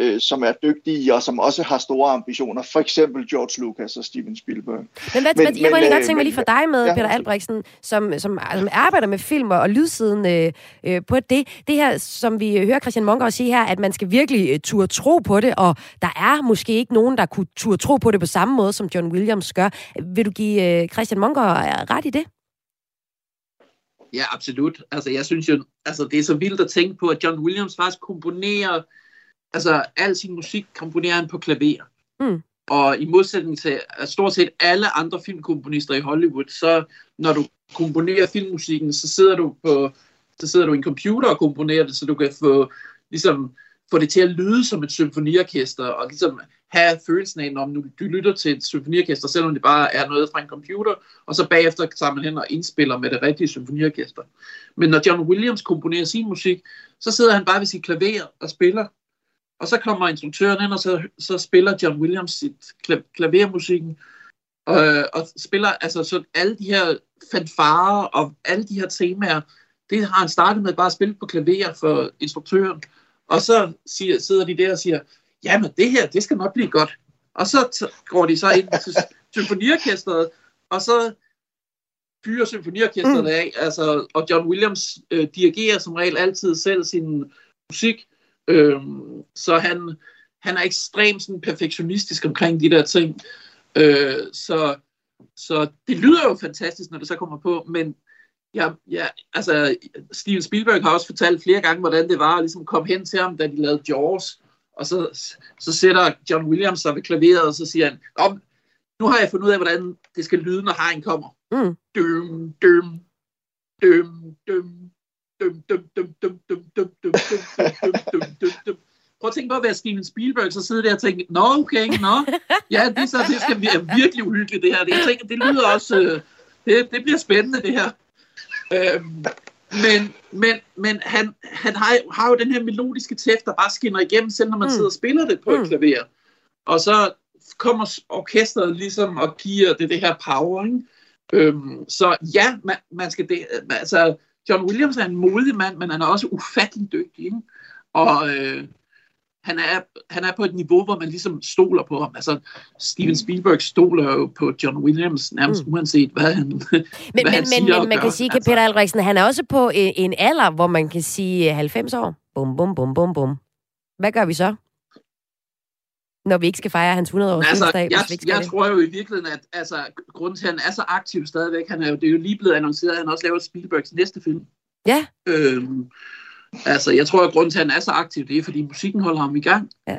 øh, som er dygtige og som også har store ambitioner. For eksempel George Lucas og Steven Spielberg. Men, hvad, men, hvad, jeg må egentlig godt øh, tænke mig lige for dig med, ja. Peter Albrechtsen, som, som, som arbejder med film og lydsiden øh, øh, på det. Det her, som vi hører Christian Munker sige her, at man skal virkelig øh, turde tro på det, og der er måske ikke nogen, der kunne turde tro på det på samme måde, som John Williams gør. Vil du give øh, Christian Munker ret i det? Ja, absolut. Altså, jeg synes jo, altså, det er så vildt at tænke på, at John Williams faktisk komponerer altså al sin musik komponerer han på klaver. Mm. Og i modsætning til stort set alle andre filmkomponister i Hollywood, så når du komponerer filmmusikken, så sidder du på så sidder du i en computer og komponerer det, så du kan få, ligesom, få det til at lyde som et symfoniorkester, og ligesom have følelsen af, når du lytter til et symfoniorkester, selvom det bare er noget fra en computer, og så bagefter tager man hen og indspiller med det rigtige symfoniorkester. Men når John Williams komponerer sin musik, så sidder han bare ved sit klaver og spiller, og så kommer instruktøren ind, og så, så spiller John Williams sit klavermusikken, og, og spiller altså så alle de her fanfarer og alle de her temaer, det har han startet med bare at spille på klaver for instruktøren. Og så siger, sidder de der og siger, jamen det her, det skal nok blive godt. Og så går de så ind til symfoniorkestret, og så fyrer symfoniorkestret mm. af, altså, og John Williams øh, dirigerer som regel altid selv sin musik, Øhm, så han, han er ekstremt sådan, perfektionistisk omkring de der ting. Øh, så, så det lyder jo fantastisk, når det så kommer på, men ja, ja, altså, Steven Spielberg har også fortalt flere gange, hvordan det var at ligesom komme hen til ham, da de lavede Jaws, og så, så sætter John Williams sig ved klaveret, og så siger han, Om, nu har jeg fundet ud af, hvordan det skal lyde, når hajen kommer. Mm. Døm, døm, døm, døm, dum, dum, dum, dum, dum, dum, dum, dum, dum, dum, dum, dum. Prøv at tænke på at være Steven Spielberg, så sidder der og tænker, nå okay, nå, ja, det, så, det skal være virkelig uhyggeligt det her. Det, jeg tænker, det lyder også, øh, det, det bliver spændende det her. Øhm, men men, men han, han har, har jo den her melodiske tæft, der bare skinner igennem, selv når man mm. sidder og spiller det på et klaver. Og så kommer orkestret ligesom og giver det det her power, ikke? Øhm, så ja, man, man skal det, altså, John Williams er en modig mand, men han er også ufattelig dygtig. Ikke? Og øh, han, er, han er på et niveau, hvor man ligesom stoler på ham. Altså, Steven Spielberg stoler jo på John Williams, nærmest mm. uanset hvad han, men, hvad men, han siger Men, men man kan sige, at altså, Peter Albrechtsen, han er også på en, en alder, hvor man kan sige 90 år. Bum, bum, bum, bum, bum. Hvad gør vi så? når vi ikke skal fejre hans 100 års altså, fødselsdag. Jeg, jeg, jeg tror jo i virkeligheden, at altså, grunden til, at han er så aktiv stadigvæk, han er jo, det er jo lige blevet annonceret, at han også laver Spielbergs næste film. Ja. Øhm, altså, jeg tror, at grunden til, at han er så aktiv, det er, fordi musikken holder ham i gang. Ja.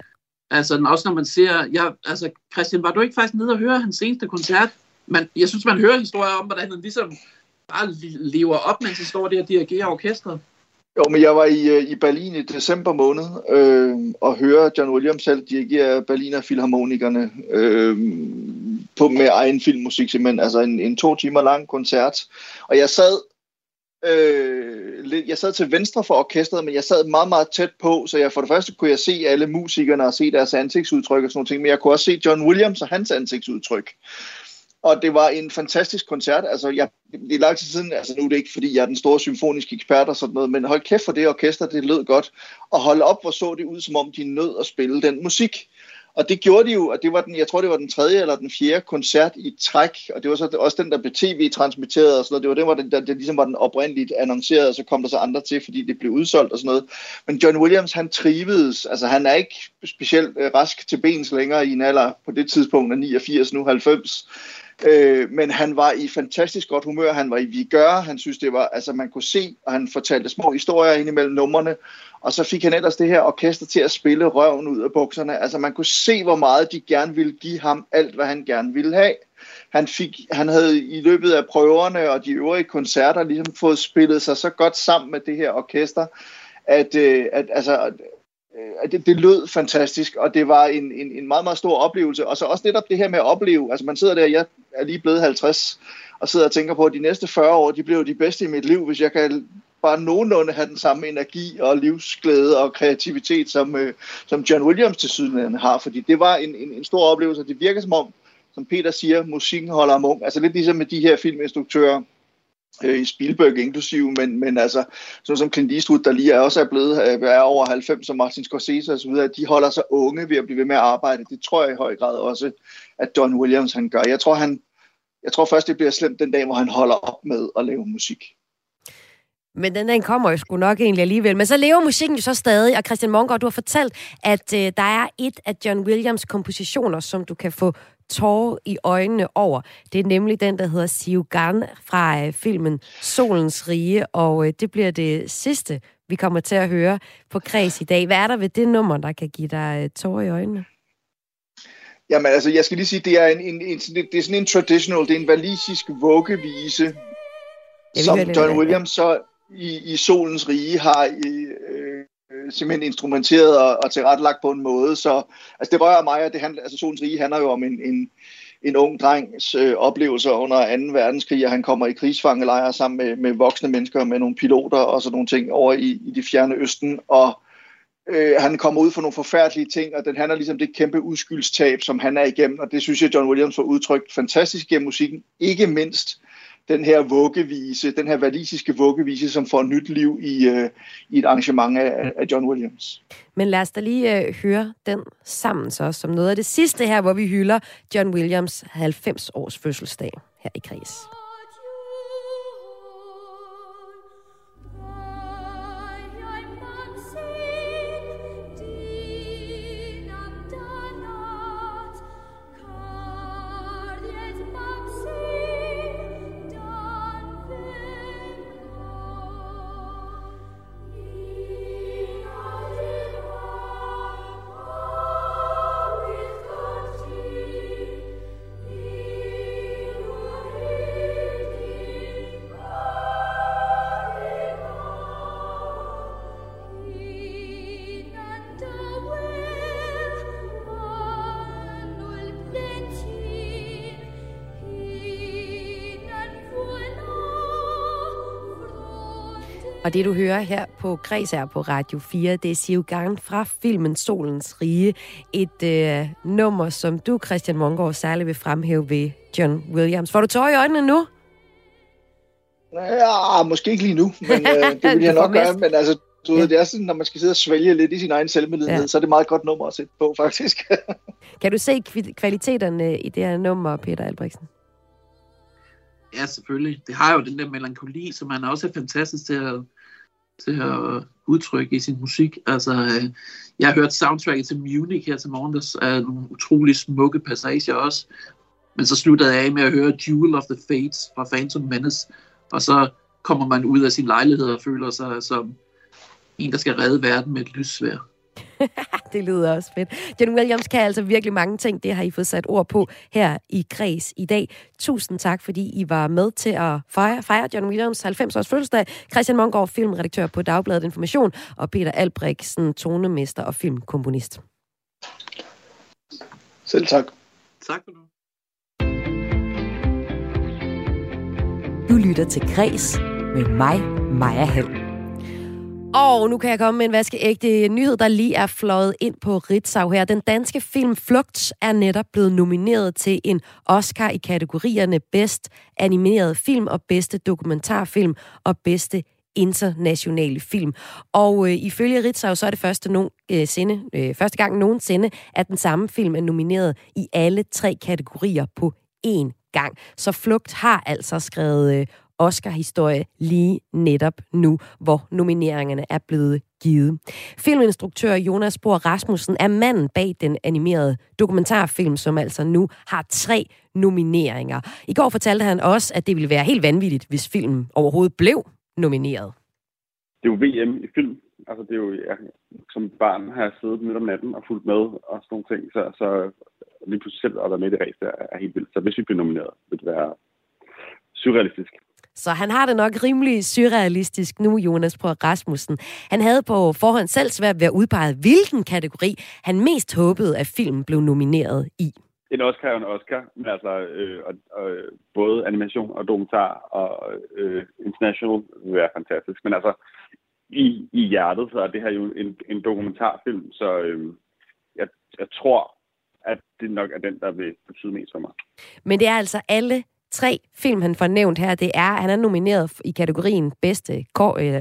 Altså, også når man ser... Jeg, altså, Christian, var du ikke faktisk nede og høre hans seneste koncert? Man, jeg synes, man hører historier om, hvordan han ligesom bare lever op, mens han står der og dirigerer orkestret. Jo, men jeg var i, øh, i Berlin i december måned øh, og høre John Williams selv dirigere Berliner Philharmonikerne øh, på, med egen filmmusik, simpelthen. Altså en, en to timer lang koncert. Og jeg sad øh, jeg sad til venstre for orkestret, men jeg sad meget, meget tæt på, så jeg for det første kunne jeg se alle musikerne og se deres ansigtsudtryk og sådan noget, men jeg kunne også se John Williams og hans ansigtsudtryk. Og det var en fantastisk koncert. Altså, jeg, det er lang tid siden, altså nu er det ikke, fordi jeg er den store symfoniske ekspert og sådan noget, men hold kæft for det orkester, det lød godt. Og hold op, hvor så det ud, som om de nød at spille den musik. Og det gjorde de jo, og det var den, jeg tror det var den tredje eller den fjerde koncert i træk, og det var så også den, der blev tv-transmitteret og sådan noget. Det var den, hvor den, der, det ligesom var den oprindeligt annonceret, og så kom der så andre til, fordi det blev udsolgt og sådan noget. Men John Williams, han trivedes, altså han er ikke specielt øh, rask til bens længere i en alder på det tidspunkt af 89, nu 90. Øh, men han var i fantastisk godt humør, han var i vigør, han synes det var, altså man kunne se, og han fortalte små historier ind imellem numrene, og så fik han ellers det her orkester til at spille røven ud af bukserne. Altså man kunne se, hvor meget de gerne ville give ham alt, hvad han gerne ville have. Han, fik, han havde i løbet af prøverne og de øvrige koncerter ligesom fået spillet sig så godt sammen med det her orkester, at, øh, at altså, Øh, det, det lød fantastisk, og det var en, en, en meget, meget stor oplevelse. Og så også netop det her med at opleve, altså man sidder der, jeg er lige blevet 50, og sidder og tænker på, at de næste 40 år, de bliver de bedste i mit liv, hvis jeg kan bare nogenlunde have den samme energi og livsglæde og kreativitet, som, øh, som John Williams til syden har. Fordi det var en, en, en stor oplevelse, og det virker som om, som Peter siger, musikken holder om ung. Altså lidt ligesom med de her filminstruktører, øh, i Spielberg inklusive, men, men altså, sådan som Clint Eastwood, der lige er også er blevet øh, er over 90, som Martin Scorsese og så videre, de holder sig unge ved at blive ved med at arbejde. Det tror jeg i høj grad også, at John Williams han gør. Jeg tror, han, jeg tror først, det bliver slemt den dag, hvor han holder op med at lave musik. Men den, dag kommer jo sgu nok egentlig alligevel. Men så lever musikken jo så stadig, og Christian Mongård, du har fortalt, at øh, der er et af John Williams kompositioner, som du kan få tårer i øjnene over. Det er nemlig den, der hedder Siugan fra øh, filmen Solens Rige, og øh, det bliver det sidste, vi kommer til at høre på Kreds i dag. Hvad er der ved det nummer, der kan give dig øh, tårer i øjnene? Jamen altså, jeg skal lige sige, det er, en, en, en, det er sådan en traditional, det er en valisisk vuggevise, som John Williams så i, i Solens Rige har øh, Øh, simpelthen instrumenteret og, og tilrettelagt på en måde, så altså det rører mig, at det handler, altså Solens Rige handler jo om en, en, en ung drengs øh, oplevelser under 2. verdenskrig, og han kommer i krigsfangelejre sammen med, med voksne mennesker, med nogle piloter og sådan nogle ting over i, i det fjerne østen, og øh, han kommer ud for nogle forfærdelige ting, og den handler ligesom det kæmpe udskyldstab, som han er igennem, og det synes jeg, John Williams får udtrykt fantastisk gennem musikken, ikke mindst den her vuggevise, den her valisiske vuggevise, som får nyt liv i, øh, i et arrangement af, af John Williams. Men lad os da lige øh, høre den sammen så, som noget af det sidste her, hvor vi hylder John Williams 90 års fødselsdag her i Kreds. Det, du hører her på Græs er på Radio 4, det er Siv fra filmen Solens Rige. Et øh, nummer, som du, Christian Mongård, særligt vil fremhæve ved John Williams. Får du tårer i øjnene nu? Ja, måske ikke lige nu, men øh, det vil jeg nok gøre. Men altså, du ja. ved, det er sådan, når man skal sidde og svælge lidt i sin egen selvmedlidenhed, ja. så er det meget godt nummer at sætte på, faktisk. kan du se kvaliteterne i det her nummer, Peter Albrechtsen? Ja, selvfølgelig. Det har jo den der melankoli, som man også er fantastisk til at, til at udtrykke i sin musik. Altså, øh, jeg har hørt soundtracket til Munich her til morgen, der er nogle utrolig smukke passager også. Men så sluttede jeg af med at høre Jewel of the Fates fra Phantom Menace, og så kommer man ud af sin lejlighed og føler sig som en, der skal redde verden med et lyssvær. det lyder også fedt. John Williams kan altså virkelig mange ting. Det har I fået sat ord på her i Græs i dag. Tusind tak, fordi I var med til at fejre, fejre John Williams 90 års fødselsdag. Christian Mongård, filmredaktør på Dagbladet Information, og Peter Albrechtsen, tonemester og filmkomponist. Selv tak. Tak for nu. Du lytter til Græs med mig, Maja Hall. Og nu kan jeg komme med en vaskeægte nyhed, der lige er fløjet ind på Ritzau her. Den danske film Flugt er netop blevet nomineret til en Oscar i kategorierne bedst animeret film og bedste dokumentarfilm og bedste internationale film. Og øh, ifølge Ritzau, så er det første, no, øh, sinde, øh, første gang nogensinde, at den samme film er nomineret i alle tre kategorier på én gang. Så Flugt har altså skrevet øh, Oscar-historie lige netop nu, hvor nomineringerne er blevet givet. Filminstruktør Jonas Bohr Rasmussen er manden bag den animerede dokumentarfilm, som altså nu har tre nomineringer. I går fortalte han også, at det ville være helt vanvittigt, hvis filmen overhovedet blev nomineret. Det er jo VM i film. Altså, det er jo, ja, som barn har jeg siddet midt om natten og fulgt med og sådan nogle ting, så, så lige pludselig selv at være med i det race er, er helt vildt. Så hvis vi bliver nomineret, vil det være surrealistisk. Så han har det nok rimelig surrealistisk nu, Jonas på Rasmussen. Han havde på forhånd selv svært ved at udpege, hvilken kategori han mest håbede, at filmen blev nomineret i. En Oscar er en Oscar, men altså øh, og, og, både animation og dokumentar og øh, international vil være fantastisk. Men altså, i, i hjertet, så er det her jo en, en dokumentarfilm, så øh, jeg, jeg tror, at det nok er den, der vil betyde mest for mig. Men det er altså alle tre film, han får nævnt her. Det er, han er nomineret i kategorien bedste,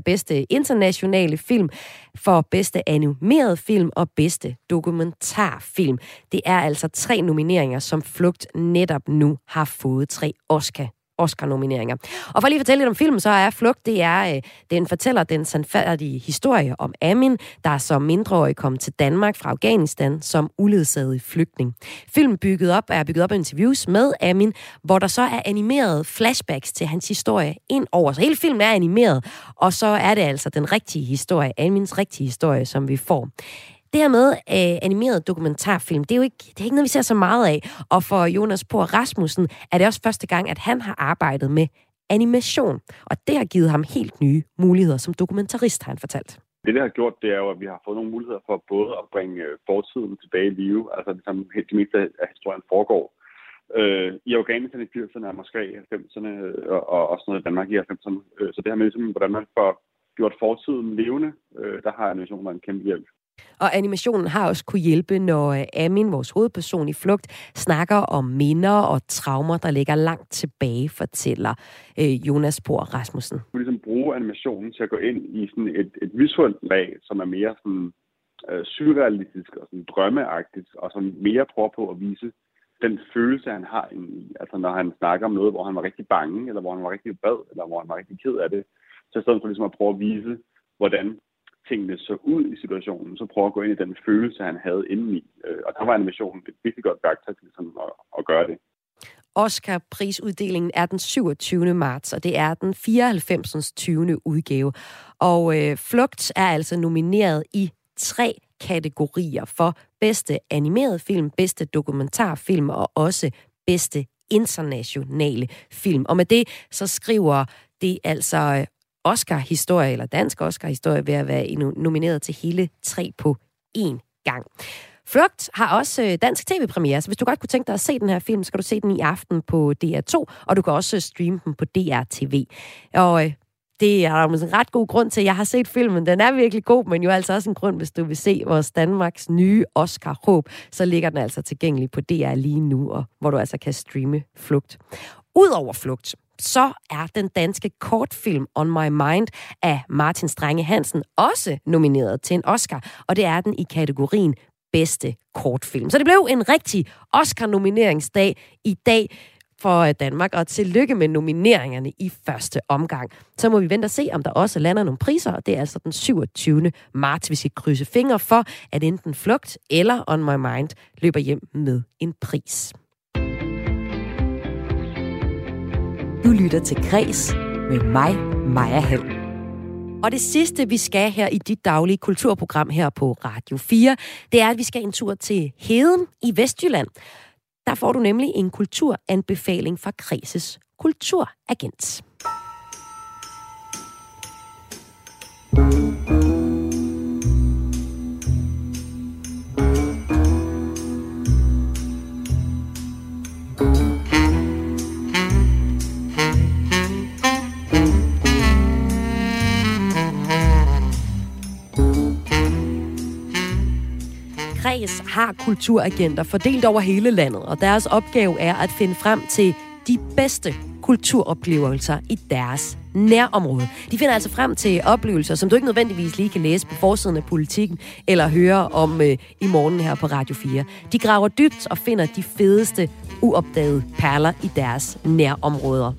bedste internationale film, for bedste animeret film og bedste dokumentarfilm. Det er altså tre nomineringer, som Flugt netop nu har fået tre Oscar Oscar-nomineringer. Og for lige at fortælle lidt om filmen, så er Flugt, det er, øh, den fortæller den sandfærdige historie om Amin, der som mindreårig kom til Danmark fra Afghanistan som uledsaget flygtning. Filmen bygget op, er bygget op af interviews med Amin, hvor der så er animeret flashbacks til hans historie ind over. Så hele filmen er animeret, og så er det altså den rigtige historie, Amins rigtige historie, som vi får det her med øh, animeret dokumentarfilm, det er jo ikke, det er ikke noget, vi ser så meget af. Og for Jonas Por Rasmussen er det også første gang, at han har arbejdet med animation. Og det har givet ham helt nye muligheder som dokumentarist, har han fortalt. Det, det har gjort, det er jo, at vi har fået nogle muligheder for både at bringe øh, fortiden tilbage i live, altså ligesom som helt det meste af historien foregår. Øh, I Afghanistan i 80'erne og Moskva i 90'erne øh, og, og sådan noget i Danmark i 90'erne. Øh, så det her med, ligesom, hvordan man får gjort fortiden levende, øh, der har animationen været en kæmpe hjælp. Og animationen har også kunne hjælpe, når øh, Amin, vores hovedperson i Flugt, snakker om minder og traumer, der ligger langt tilbage, fortæller øh, Jonas Por Rasmussen. Vi ligesom bruge animationen til at gå ind i sådan et, et visuelt lag, som er mere sådan, øh, surrealistisk og sådan drømmeagtigt, og som mere prøver på at vise den følelse, han har i. Altså når han snakker om noget, hvor han var rigtig bange, eller hvor han var rigtig bad, eller hvor han var rigtig ked af det, så i stedet for ligesom at prøve at vise, hvordan tingene så ud i situationen, så prøve at gå ind i den følelse, han havde indeni. Øh, og der var animationen et virkelig godt værktøj til sådan at, at gøre det. Oscar-prisuddelingen er den 27. marts, og det er den 94. 20. udgave. Og øh, Flugt er altså nomineret i tre kategorier for bedste animeret film, bedste dokumentarfilm og også bedste internationale film. Og med det så skriver det altså øh, Oscar-historie, eller dansk Oscar-historie, ved at være nomineret til hele tre på én gang. Flugt har også øh, dansk tv-premiere, så hvis du godt kunne tænke dig at se den her film, så kan du se den i aften på DR2, og du kan også øh, streame den på DRTV. Og øh, det er der en ret god grund til. Jeg har set filmen, den er virkelig god, men jo altså også en grund, hvis du vil se vores Danmarks nye Oscar-håb, så ligger den altså tilgængelig på DR lige nu, og hvor du altså kan streame Flugt. Udover Flugt, så er den danske kortfilm On My Mind af Martin Strange Hansen også nomineret til en Oscar, og det er den i kategorien bedste kortfilm. Så det blev en rigtig Oscar-nomineringsdag i dag for øh, Danmark, og tillykke med nomineringerne i første omgang. Så må vi vente og se, om der også lander nogle priser, og det er altså den 27. marts, hvis skal krydser fingre for, at enten Flugt eller On My Mind løber hjem med en pris. Du lytter til Græs med mig, Maja Hall. Og det sidste, vi skal her i dit daglige kulturprogram her på Radio 4, det er, at vi skal en tur til Heden i Vestjylland. Der får du nemlig en kulturanbefaling fra Kreses kulturagent. kreds har kulturagenter fordelt over hele landet, og deres opgave er at finde frem til de bedste kulturoplevelser i deres nærområde. De finder altså frem til oplevelser, som du ikke nødvendigvis lige kan læse på forsiden af politikken eller høre om øh, i morgen her på Radio 4. De graver dybt og finder de fedeste uopdagede perler i deres nærområder.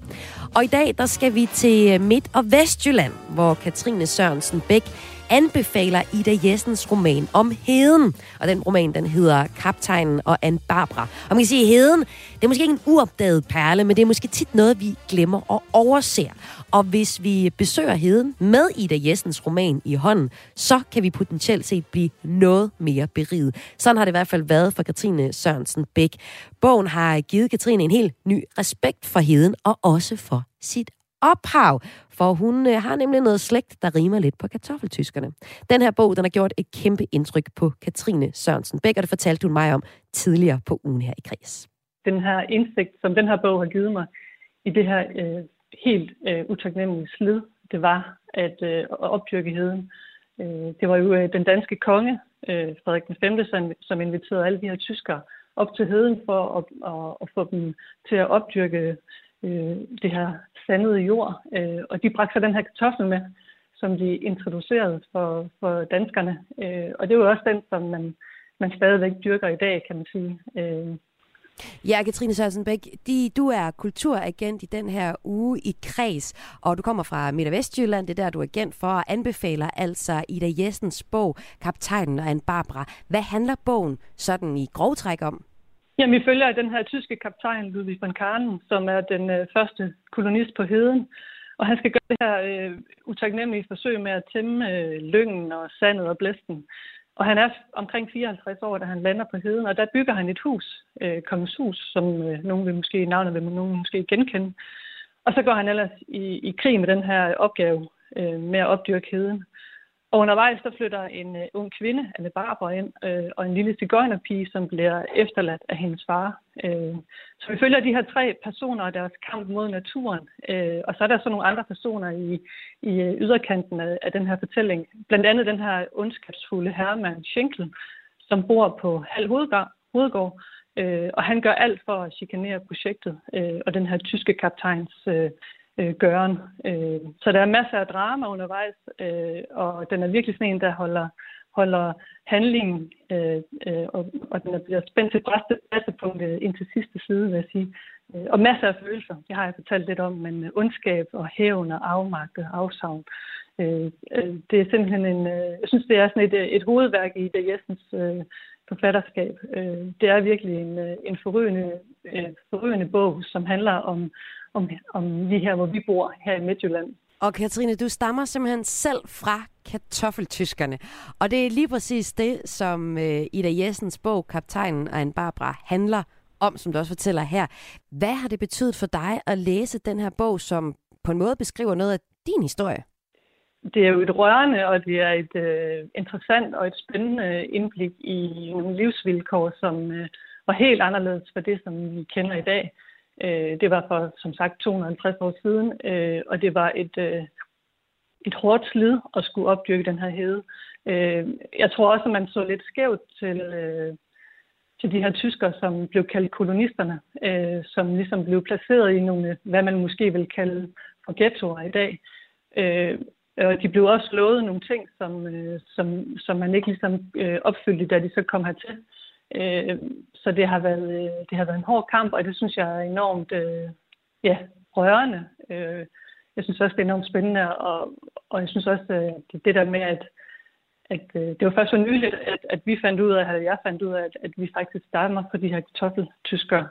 Og i dag der skal vi til øh, Midt- og Vestjylland, hvor Katrine Sørensen Bæk anbefaler Ida Jessens roman om heden. Og den roman, den hedder Kaptajnen og Anne Barbara. Og man kan sige, heden, det er måske ikke en uopdaget perle, men det er måske tit noget, vi glemmer og overser. Og hvis vi besøger heden med Ida Jessens roman i hånden, så kan vi potentielt set blive noget mere beriget. Sådan har det i hvert fald været for Katrine Sørensen Bæk. Bogen har givet Katrine en helt ny respekt for heden og også for sit ophav, for hun øh, har nemlig noget slægt, der rimer lidt på kartoffeltyskerne. Den her bog, den har gjort et kæmpe indtryk på Katrine Sørensen Bæk, og det fortalte hun mig om tidligere på ugen her i Kreds. Den her indsigt, som den her bog har givet mig i det her øh, helt øh, utaknemmelige slid, det var at øh, opdyrke heden. Øh, det var jo øh, den danske konge, øh, Frederik V, som, som inviterede alle de her tyskere op til heden for at, at, at få dem til at opdyrke øh, det her sandede jord. Øh, og de bragte så den her kartoffel med, som de introducerede for, for danskerne. Øh, og det var også den, som man, man stadigvæk dyrker i dag, kan man sige. Øh, Ja, Katrine Sørensen-Bæk, de, du er kulturagent i den her uge i Kreds, og du kommer fra Midt- og Vestjylland, det er der, du er agent for, og anbefaler altså Ida Jessens bog, Kaptajnen og Anne Barbara. Hvad handler bogen sådan i grov træk om? Jamen, vi følger den her tyske kaptajn, Ludwig von Kahn, som er den øh, første kolonist på heden. Og han skal gøre det her øh, utaknemmelige forsøg med at tæmme øh, lyngen og sandet og blæsten. Og han er omkring 54 år, da han lander på heden, og der bygger han et hus, øh, Kongens Hus, som øh, nogen vil måske, navnet vil nogen måske genkende. Og så går han ellers i, i krig med den her opgave øh, med at opdyrke heden. Og undervejs der flytter en øh, ung kvinde, Anne Barber, ind, øh, og en lille cigøjnerpige, som bliver efterladt af hendes far. Øh, så vi følger de her tre personer og deres kamp mod naturen. Øh, og så er der så nogle andre personer i, i øh, yderkanten af, af den her fortælling. Blandt andet den her ondskabsfulde herremand Schenkel, som bor på Hal Hovedgård, Hovedgård øh, og han gør alt for at chikanere projektet øh, og den her tyske kaptajns øh, øh, gøren. Øh, så der er masser af drama undervejs, øh, og den er virkelig sådan en, der holder, holder handlingen, øh, øh, og, og den bliver spændt til bræstepunktet ind til sidste side, vil jeg sige. Øh, og masser af følelser, det har jeg fortalt lidt om, men øh, ondskab og hævn og afmagt og afsavn. Øh, øh det er simpelthen en, jeg synes, det er sådan et, et hovedværk i det Jessens øh, forfatterskab. Øh, det er virkelig en, en forrygende, øh, forrygende bog, som handler om, om, om lige her, hvor vi bor, her i Midtjylland. Og Katrine, du stammer simpelthen selv fra kartoffeltyskerne. Og det er lige præcis det, som øh, Ida Jessens bog, Kaptajnen og en Barbara, handler om, som du også fortæller her. Hvad har det betydet for dig at læse den her bog, som på en måde beskriver noget af din historie? Det er jo et rørende, og det er et øh, interessant og et spændende indblik i nogle livsvilkår, som øh, var helt anderledes for det, som vi kender i dag. Øh, det var for, som sagt, 250 år siden, øh, og det var et, øh, et hårdt slid at skulle opdyrke den her hede. Øh, jeg tror også, at man så lidt skævt til, øh, til de her tyskere, som blev kaldt kolonisterne, øh, som ligesom blev placeret i nogle, hvad man måske vil kalde for ghettoer i dag. Øh, og de blev også lovet nogle ting, som, øh, som, som man ikke ligesom øh, opfyldte, da de så kom hertil. Øh, så det har, været, øh, det har været en hård kamp, og det synes jeg er enormt øh, ja, rørende. Øh, jeg synes også, det er enormt spændende, og, og jeg synes også, at det, det der med, at, at øh, det var først så nyligt, at, at vi fandt ud af, at jeg fandt ud af, at, at vi faktisk stammer på de her kartoffeltysker.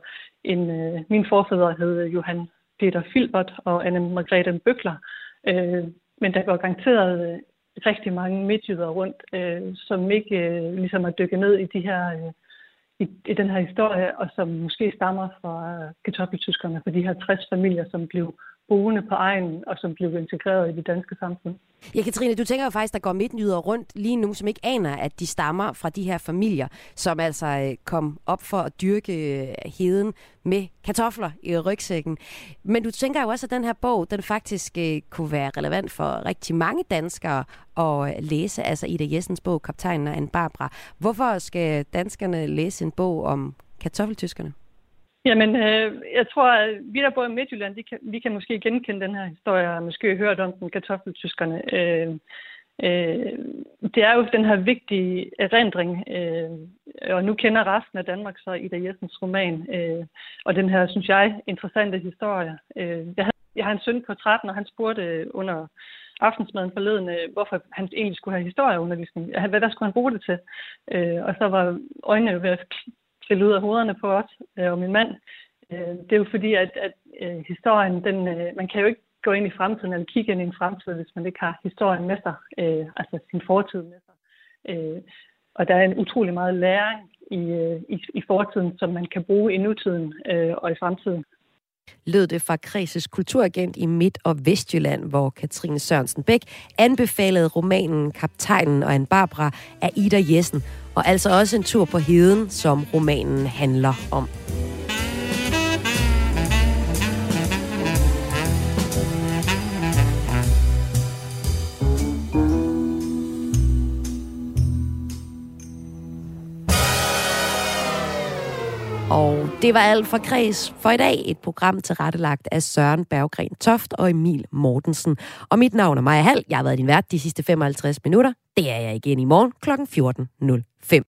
En, øh, min forfædre hed Johan Peter Filbert og Anne Margrethe Bøkler. Øh, men der går garanteret øh, rigtig mange midtjyder rundt, øh, som ikke øh, ligesom er dykket ned i de her øh, i, i den her historie, og som måske stammer fra øh, kartoffeltyskerne, for de her 60 familier, som blev boende på egen, og som blev integreret i det danske samfund. Ja, Katrine, du tænker jo faktisk, der går midtnyder rundt lige nu, som ikke aner, at de stammer fra de her familier, som altså øh, kom op for at dyrke øh, heden med kartofler i rygsækken. Men du tænker jo også, at den her bog, den faktisk øh, kunne være relevant for rigtig mange danskere at læse, altså Ida Jessens bog, Kaptajnen og Anne Barbara. Hvorfor skal danskerne læse en bog om kartoffeltyskerne? Jamen, øh, jeg tror, at vi der bor i Midtjylland, vi kan, vi kan måske genkende den her historie, og måske hørt om den kartoffeltyskerne. Øh, øh, det er jo den her vigtige erindring, øh, og nu kender resten af Danmark så Ida Jessens roman, øh, og den her, synes jeg, interessante historie. Øh, jeg, havde, jeg har en søn på 13, og han spurgte under aftensmaden forleden, øh, hvorfor han egentlig skulle have historieundervisning. Hvad hvad skulle han bruge det til? Øh, og så var øjnene ved at trille ud af hovederne på os øh, og min mand. Øh, det er jo fordi, at, at øh, historien, den, øh, man kan jo ikke gå ind i fremtiden eller kigge ind i en fremtid, hvis man ikke har historien med sig, øh, altså sin fortid med sig. Øh, og der er en utrolig meget læring i, øh, i, i fortiden, som man kan bruge i nutiden øh, og i fremtiden lød det fra Kreses kulturagent i Midt- og Vestjylland, hvor Katrine Sørensen Bæk anbefalede romanen Kaptajnen og en Barbara af Ida Jessen, og altså også en tur på heden, som romanen handler om. Det var alt for Kreds for i dag. Et program tilrettelagt af Søren Berggren Toft og Emil Mortensen. Og mit navn er Maja Hall. Jeg har været din vært de sidste 55 minutter. Det er jeg igen i morgen kl. 14.05.